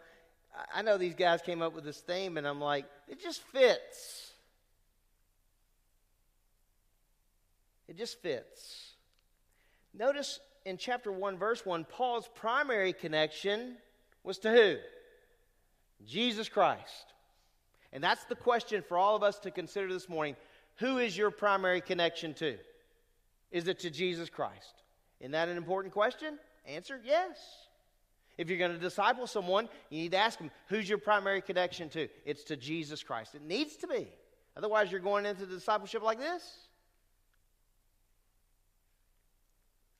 Speaker 2: I know these guys came up with this theme, and I'm like, it just fits. It just fits. Notice in chapter 1, verse 1, Paul's primary connection was to who? Jesus Christ. And that's the question for all of us to consider this morning. Who is your primary connection to? Is it to Jesus Christ? Isn't that an important question? Answer yes. If you're going to disciple someone, you need to ask them, who's your primary connection to? It's to Jesus Christ. It needs to be. Otherwise, you're going into discipleship like this.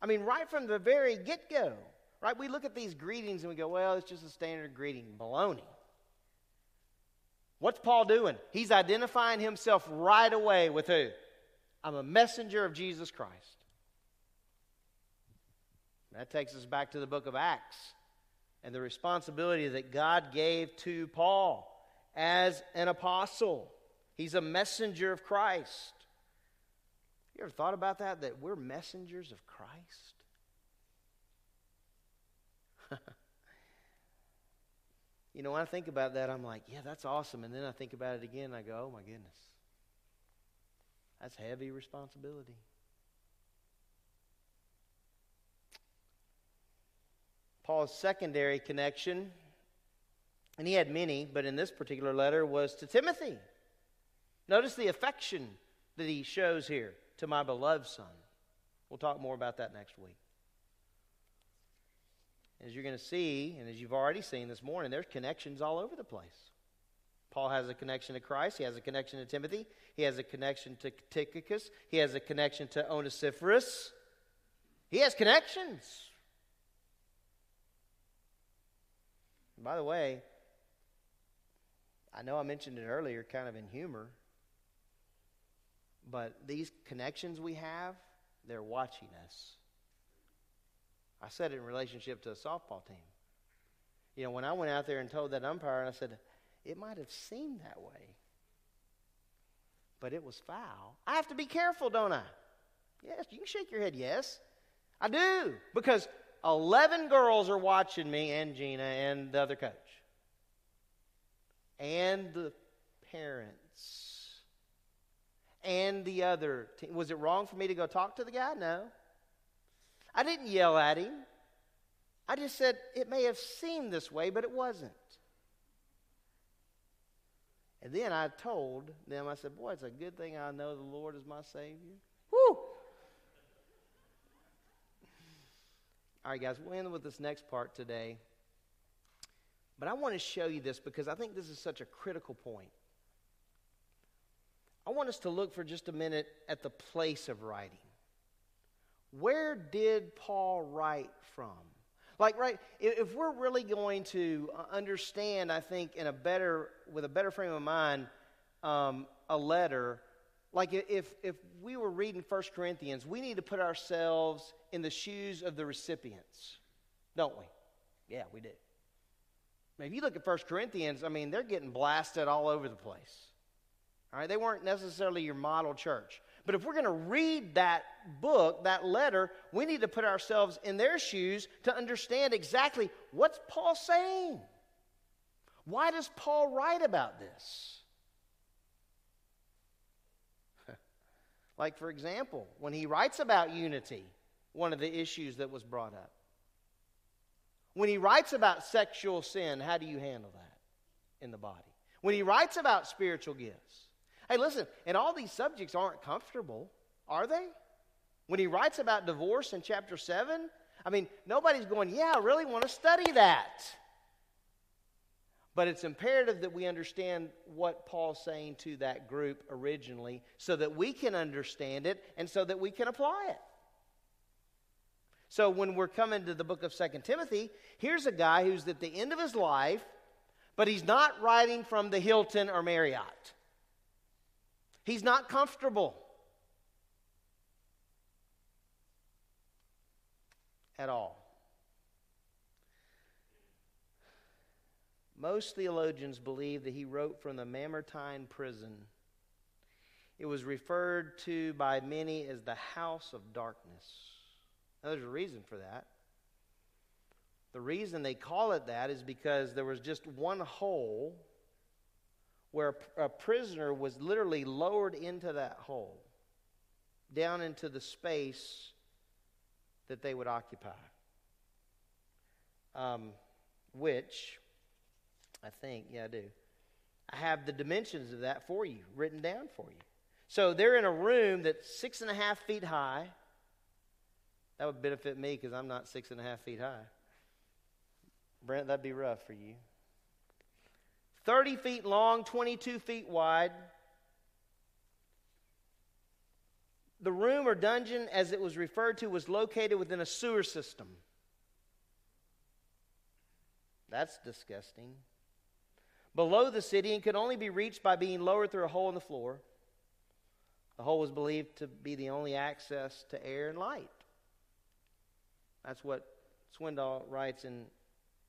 Speaker 2: I mean, right from the very get go, right? We look at these greetings and we go, well, it's just a standard greeting. Baloney. What's Paul doing? He's identifying himself right away with who? I'm a messenger of Jesus Christ. That takes us back to the book of Acts and the responsibility that God gave to Paul as an apostle. He's a messenger of Christ. You ever thought about that? That we're messengers of Christ? you know, when I think about that, I'm like, yeah, that's awesome. And then I think about it again, I go, oh my goodness. That's heavy responsibility. Paul's secondary connection, and he had many, but in this particular letter was to Timothy. Notice the affection that he shows here to my beloved son. We'll talk more about that next week. As you're going to see, and as you've already seen this morning, there's connections all over the place. Paul has a connection to Christ. He has a connection to Timothy. He has a connection to Tychicus. He has a connection to Onesiphorus. He has connections. by the way, I know I mentioned it earlier, kind of in humor, but these connections we have, they're watching us. I said it in relationship to a softball team. You know, when I went out there and told that umpire, and I said, it might have seemed that way, but it was foul. I have to be careful, don't I? Yes, you can shake your head, yes. I do, because 11 girls are watching me and Gina and the other coach. And the parents. And the other team. Was it wrong for me to go talk to the guy? No. I didn't yell at him. I just said it may have seemed this way, but it wasn't. And then I told them, I said, Boy, it's a good thing I know the Lord is my Savior. Woo! All right, guys, we'll end with this next part today. But I want to show you this because I think this is such a critical point. I want us to look for just a minute at the place of writing. Where did Paul write from? Like, right, if we're really going to understand, I think, in a better, with a better frame of mind, um, a letter, like if, if we were reading 1 Corinthians, we need to put ourselves in the shoes of the recipients, don't we? Yeah, we do. If you look at 1 Corinthians, I mean, they're getting blasted all over the place. All right, they weren't necessarily your model church. But if we're going to read that book, that letter, we need to put ourselves in their shoes to understand exactly what's Paul saying. Why does Paul write about this? Like, for example, when he writes about unity, one of the issues that was brought up. When he writes about sexual sin, how do you handle that in the body? When he writes about spiritual gifts. Hey, listen, and all these subjects aren't comfortable, are they? When he writes about divorce in chapter 7, I mean, nobody's going, yeah, I really want to study that. But it's imperative that we understand what Paul's saying to that group originally so that we can understand it and so that we can apply it. So when we're coming to the book of Second Timothy, here's a guy who's at the end of his life, but he's not writing from the Hilton or Marriott. He's not comfortable at all. Most theologians believe that he wrote from the Mamertine prison. It was referred to by many as the house of darkness. Now, there's a reason for that. The reason they call it that is because there was just one hole where a prisoner was literally lowered into that hole, down into the space that they would occupy. Um, which I think, yeah, I do. I have the dimensions of that for you, written down for you. So they're in a room that's six and a half feet high. That would benefit me because I'm not six and a half feet high. Brent, that'd be rough for you. 30 feet long, 22 feet wide. The room or dungeon, as it was referred to, was located within a sewer system. That's disgusting below the city and could only be reached by being lowered through a hole in the floor. The hole was believed to be the only access to air and light. That's what Swindoll writes in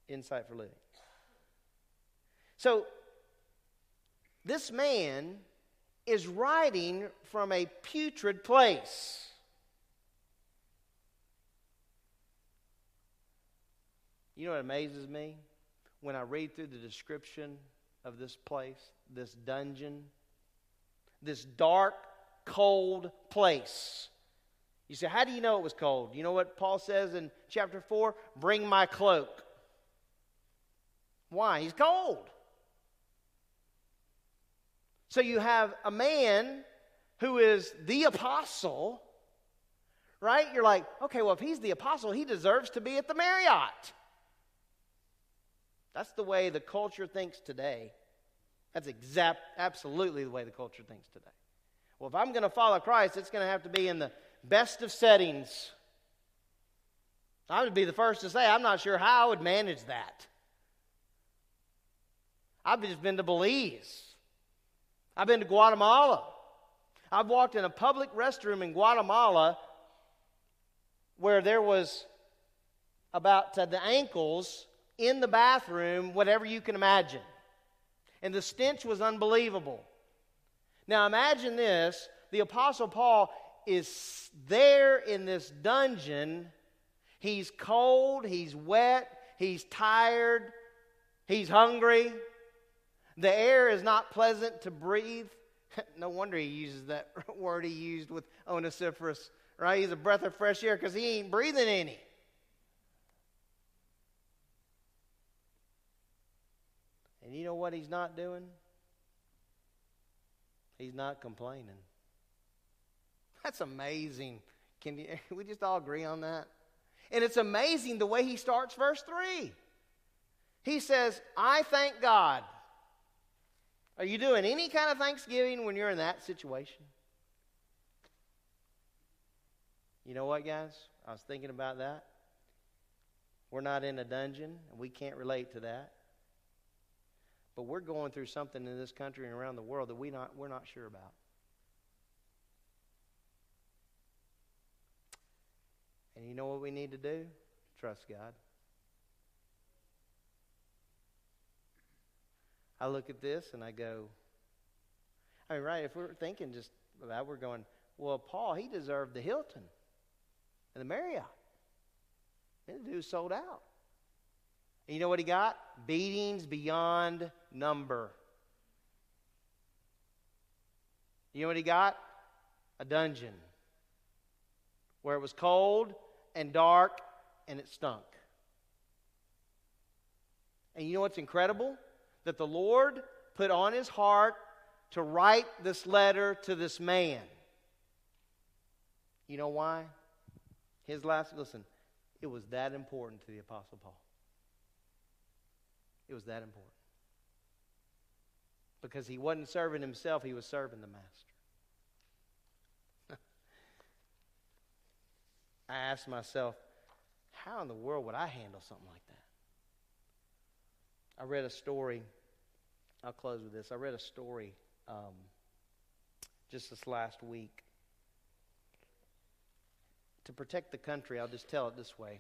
Speaker 2: Insight for Living. So, this man is writing from a putrid place. You know what amazes me? When I read through the description of this place, this dungeon, this dark, cold place. You say, How do you know it was cold? You know what Paul says in chapter 4? Bring my cloak. Why? He's cold. So you have a man who is the apostle, right? You're like, okay, well, if he's the apostle, he deserves to be at the Marriott. That's the way the culture thinks today. That's exact, absolutely the way the culture thinks today. Well, if I'm going to follow Christ, it's going to have to be in the best of settings. I would be the first to say, I'm not sure how I would manage that. I've just been to Belize. I've been to Guatemala. I've walked in a public restroom in Guatemala where there was about to the ankles in the bathroom, whatever you can imagine. And the stench was unbelievable. Now imagine this the Apostle Paul is there in this dungeon. He's cold, he's wet, he's tired, he's hungry. The air is not pleasant to breathe. no wonder he uses that word he used with Onesiphorus, right? He's a breath of fresh air because he ain't breathing any. And you know what he's not doing? He's not complaining. That's amazing. Can you, we just all agree on that? And it's amazing the way he starts verse 3. He says, I thank God. Are you doing any kind of thanksgiving when you're in that situation? You know what, guys? I was thinking about that. We're not in a dungeon, and we can't relate to that. But we're going through something in this country and around the world that we not, we're not sure about. And you know what we need to do? Trust God. I look at this and I go, I mean, right, if we're thinking just about we're going, well, Paul, he deserved the Hilton and the Marriott. And the dude sold out. And you know what he got? Beatings beyond number. You know what he got? a dungeon where it was cold and dark and it stunk. And you know what's incredible? That the Lord put on his heart to write this letter to this man. You know why? His last, listen, it was that important to the Apostle Paul. It was that important. Because he wasn't serving himself, he was serving the Master. I asked myself, how in the world would I handle something like that? I read a story. I'll close with this. I read a story um, just this last week. To protect the country, I'll just tell it this way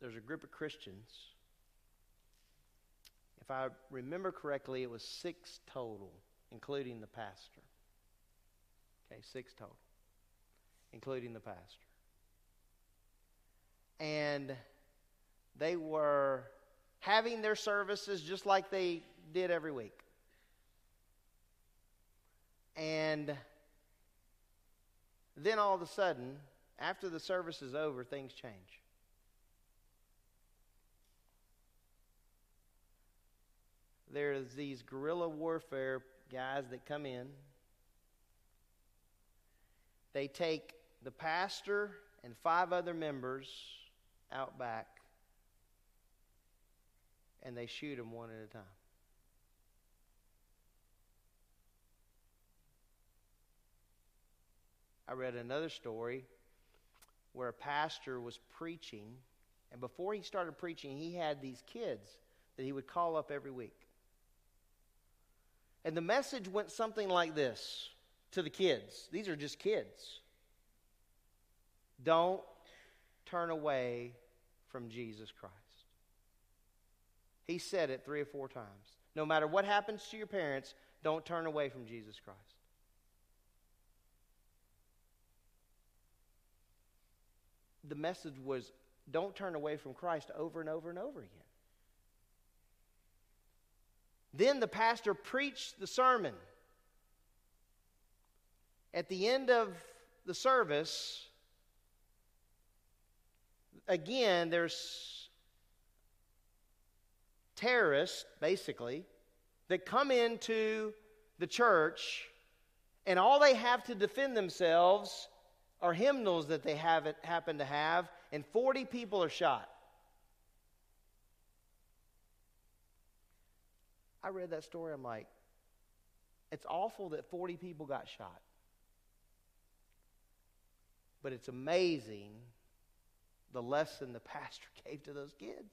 Speaker 2: there's a group of Christians. If I remember correctly, it was six total, including the pastor. Okay, six total, including the pastor. And they were having their services just like they did every week. And then all of a sudden, after the service is over, things change. There's these guerrilla warfare guys that come in. They take the pastor and five other members out back and they shoot them one at a time. I read another story where a pastor was preaching, and before he started preaching, he had these kids that he would call up every week. And the message went something like this to the kids. These are just kids. Don't turn away from Jesus Christ. He said it three or four times. No matter what happens to your parents, don't turn away from Jesus Christ. The message was don't turn away from Christ over and over and over again. Then the pastor preached the sermon. At the end of the service, again, there's terrorists, basically, that come into the church, and all they have to defend themselves are hymnals that they have happen to have, and 40 people are shot. I read that story, I'm like, it's awful that 40 people got shot. But it's amazing the lesson the pastor gave to those kids.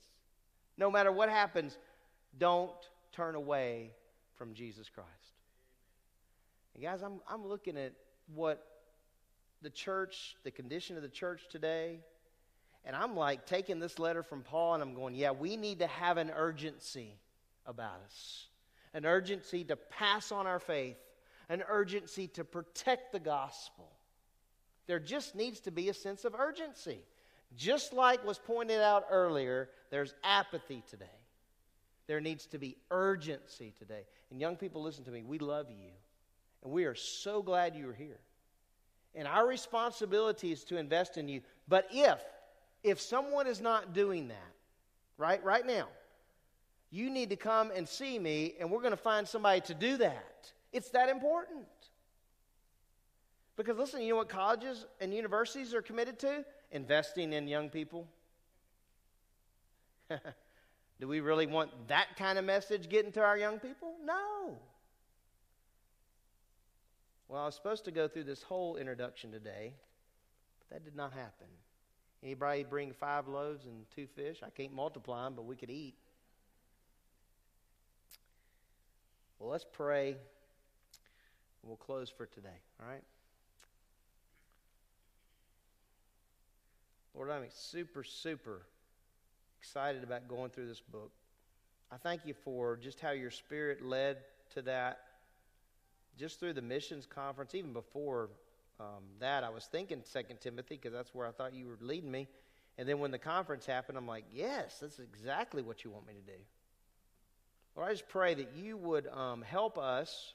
Speaker 2: No matter what happens, don't turn away from Jesus Christ. And guys, I'm, I'm looking at what the church, the condition of the church today, and I'm like taking this letter from Paul and I'm going, yeah, we need to have an urgency about us, an urgency to pass on our faith, an urgency to protect the gospel. There just needs to be a sense of urgency. Just like was pointed out earlier, there's apathy today. There needs to be urgency today. And young people, listen to me. We love you. And we are so glad you're here. And our responsibility is to invest in you. But if, if someone is not doing that, right, right now, you need to come and see me, and we're going to find somebody to do that. It's that important. Because listen, you know what colleges and universities are committed to? investing in young people? Do we really want that kind of message getting to our young people? No. Well, I was supposed to go through this whole introduction today, but that did not happen. Anybody bring five loaves and two fish? I can't multiply them, but we could eat. Well, let's pray. We'll close for today, all right? Lord, I'm super, super excited about going through this book. I thank you for just how your spirit led to that, just through the missions conference, even before um, that. I was thinking Second Timothy because that's where I thought you were leading me. And then when the conference happened, I'm like, yes, that's exactly what you want me to do. Lord, I just pray that you would um, help us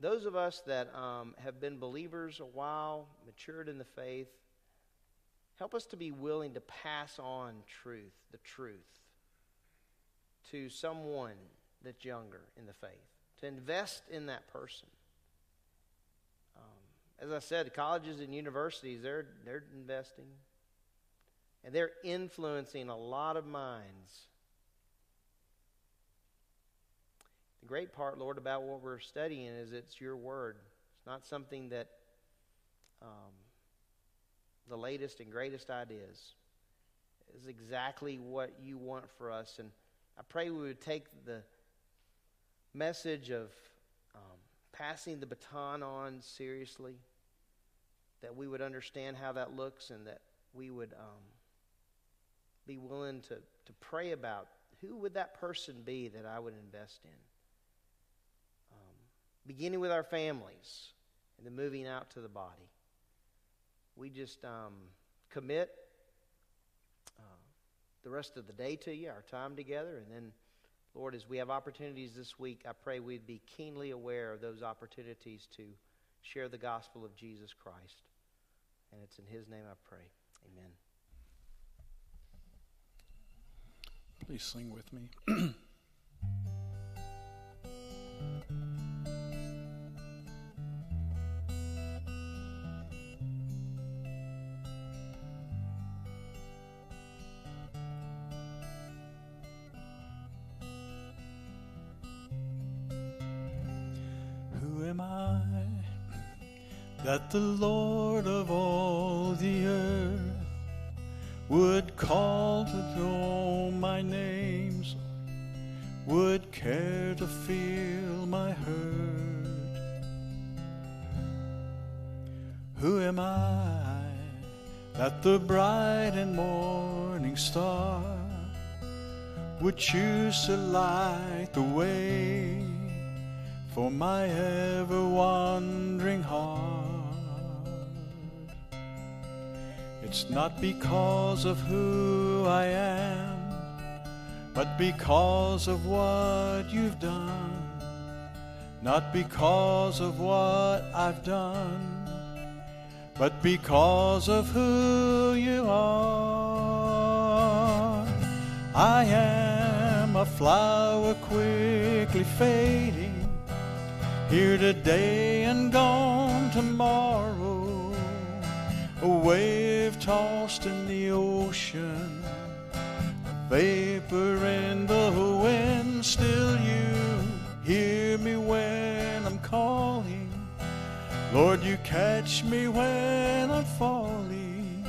Speaker 2: those of us that um, have been believers a while, matured in the faith, help us to be willing to pass on truth, the truth, to someone that's younger in the faith, to invest in that person. Um, as I said, colleges and universities, they're, they're investing. And they're influencing a lot of minds. The great part, Lord, about what we're studying is it's your word. It's not something that um, the latest and greatest ideas. is exactly what you want for us. And I pray we would take the message of um, passing the baton on seriously, that we would understand how that looks, and that we would um, be willing to, to pray about who would that person be that I would invest in. Um, beginning with our families and then moving out to the body. We just um, commit uh, the rest of the day to you, our time together, and then, Lord, as we have opportunities this week, I pray we'd be keenly aware of those opportunities to share the gospel of Jesus Christ. And it's in His name I pray. Amen.
Speaker 4: Please sing with me. the Lord of all the earth would call to know my names, would care to feel my hurt. Who am I that the bright and morning star would choose to light the way for my ever wandering heart? It's not because of who I am, but because of what you've done. Not because of what I've done, but because of who you are. I am a flower quickly fading, here today and gone tomorrow a wave tossed in the ocean, a vapor in the wind. Still, you hear me when I'm calling. Lord, you catch me when I'm falling,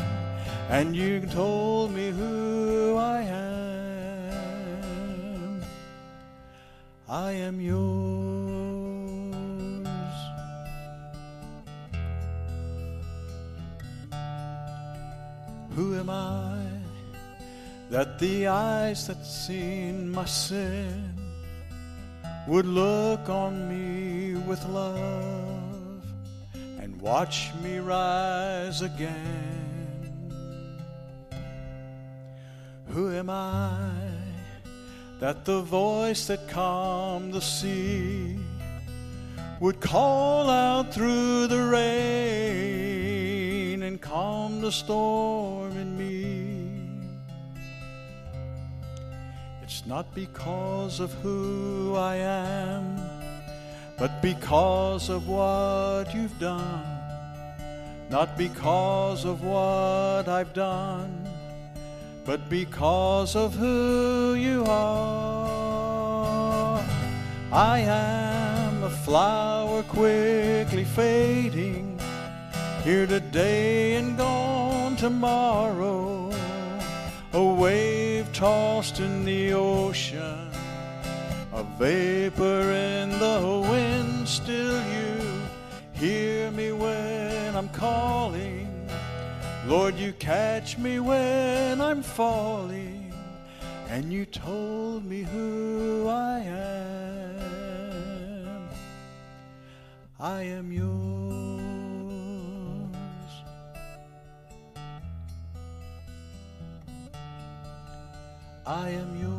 Speaker 4: and you told me who I am. I am yours. Am I that the eyes that seen my sin would look on me with love and watch me rise again? Who am I that the voice that calmed the sea would call out through the rain calm the storm in me. It's not because of who I am, but because of what you've done. Not because of what I've done, but because of who you are. I am a flower quickly fading, here today and gone tomorrow. A wave tossed in the ocean, a vapor in the wind. Still, you hear me when I'm calling. Lord, you catch me when I'm falling, and you told me who I am. I am yours. I am yours.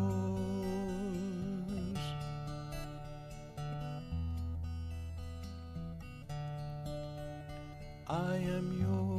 Speaker 5: I am yours.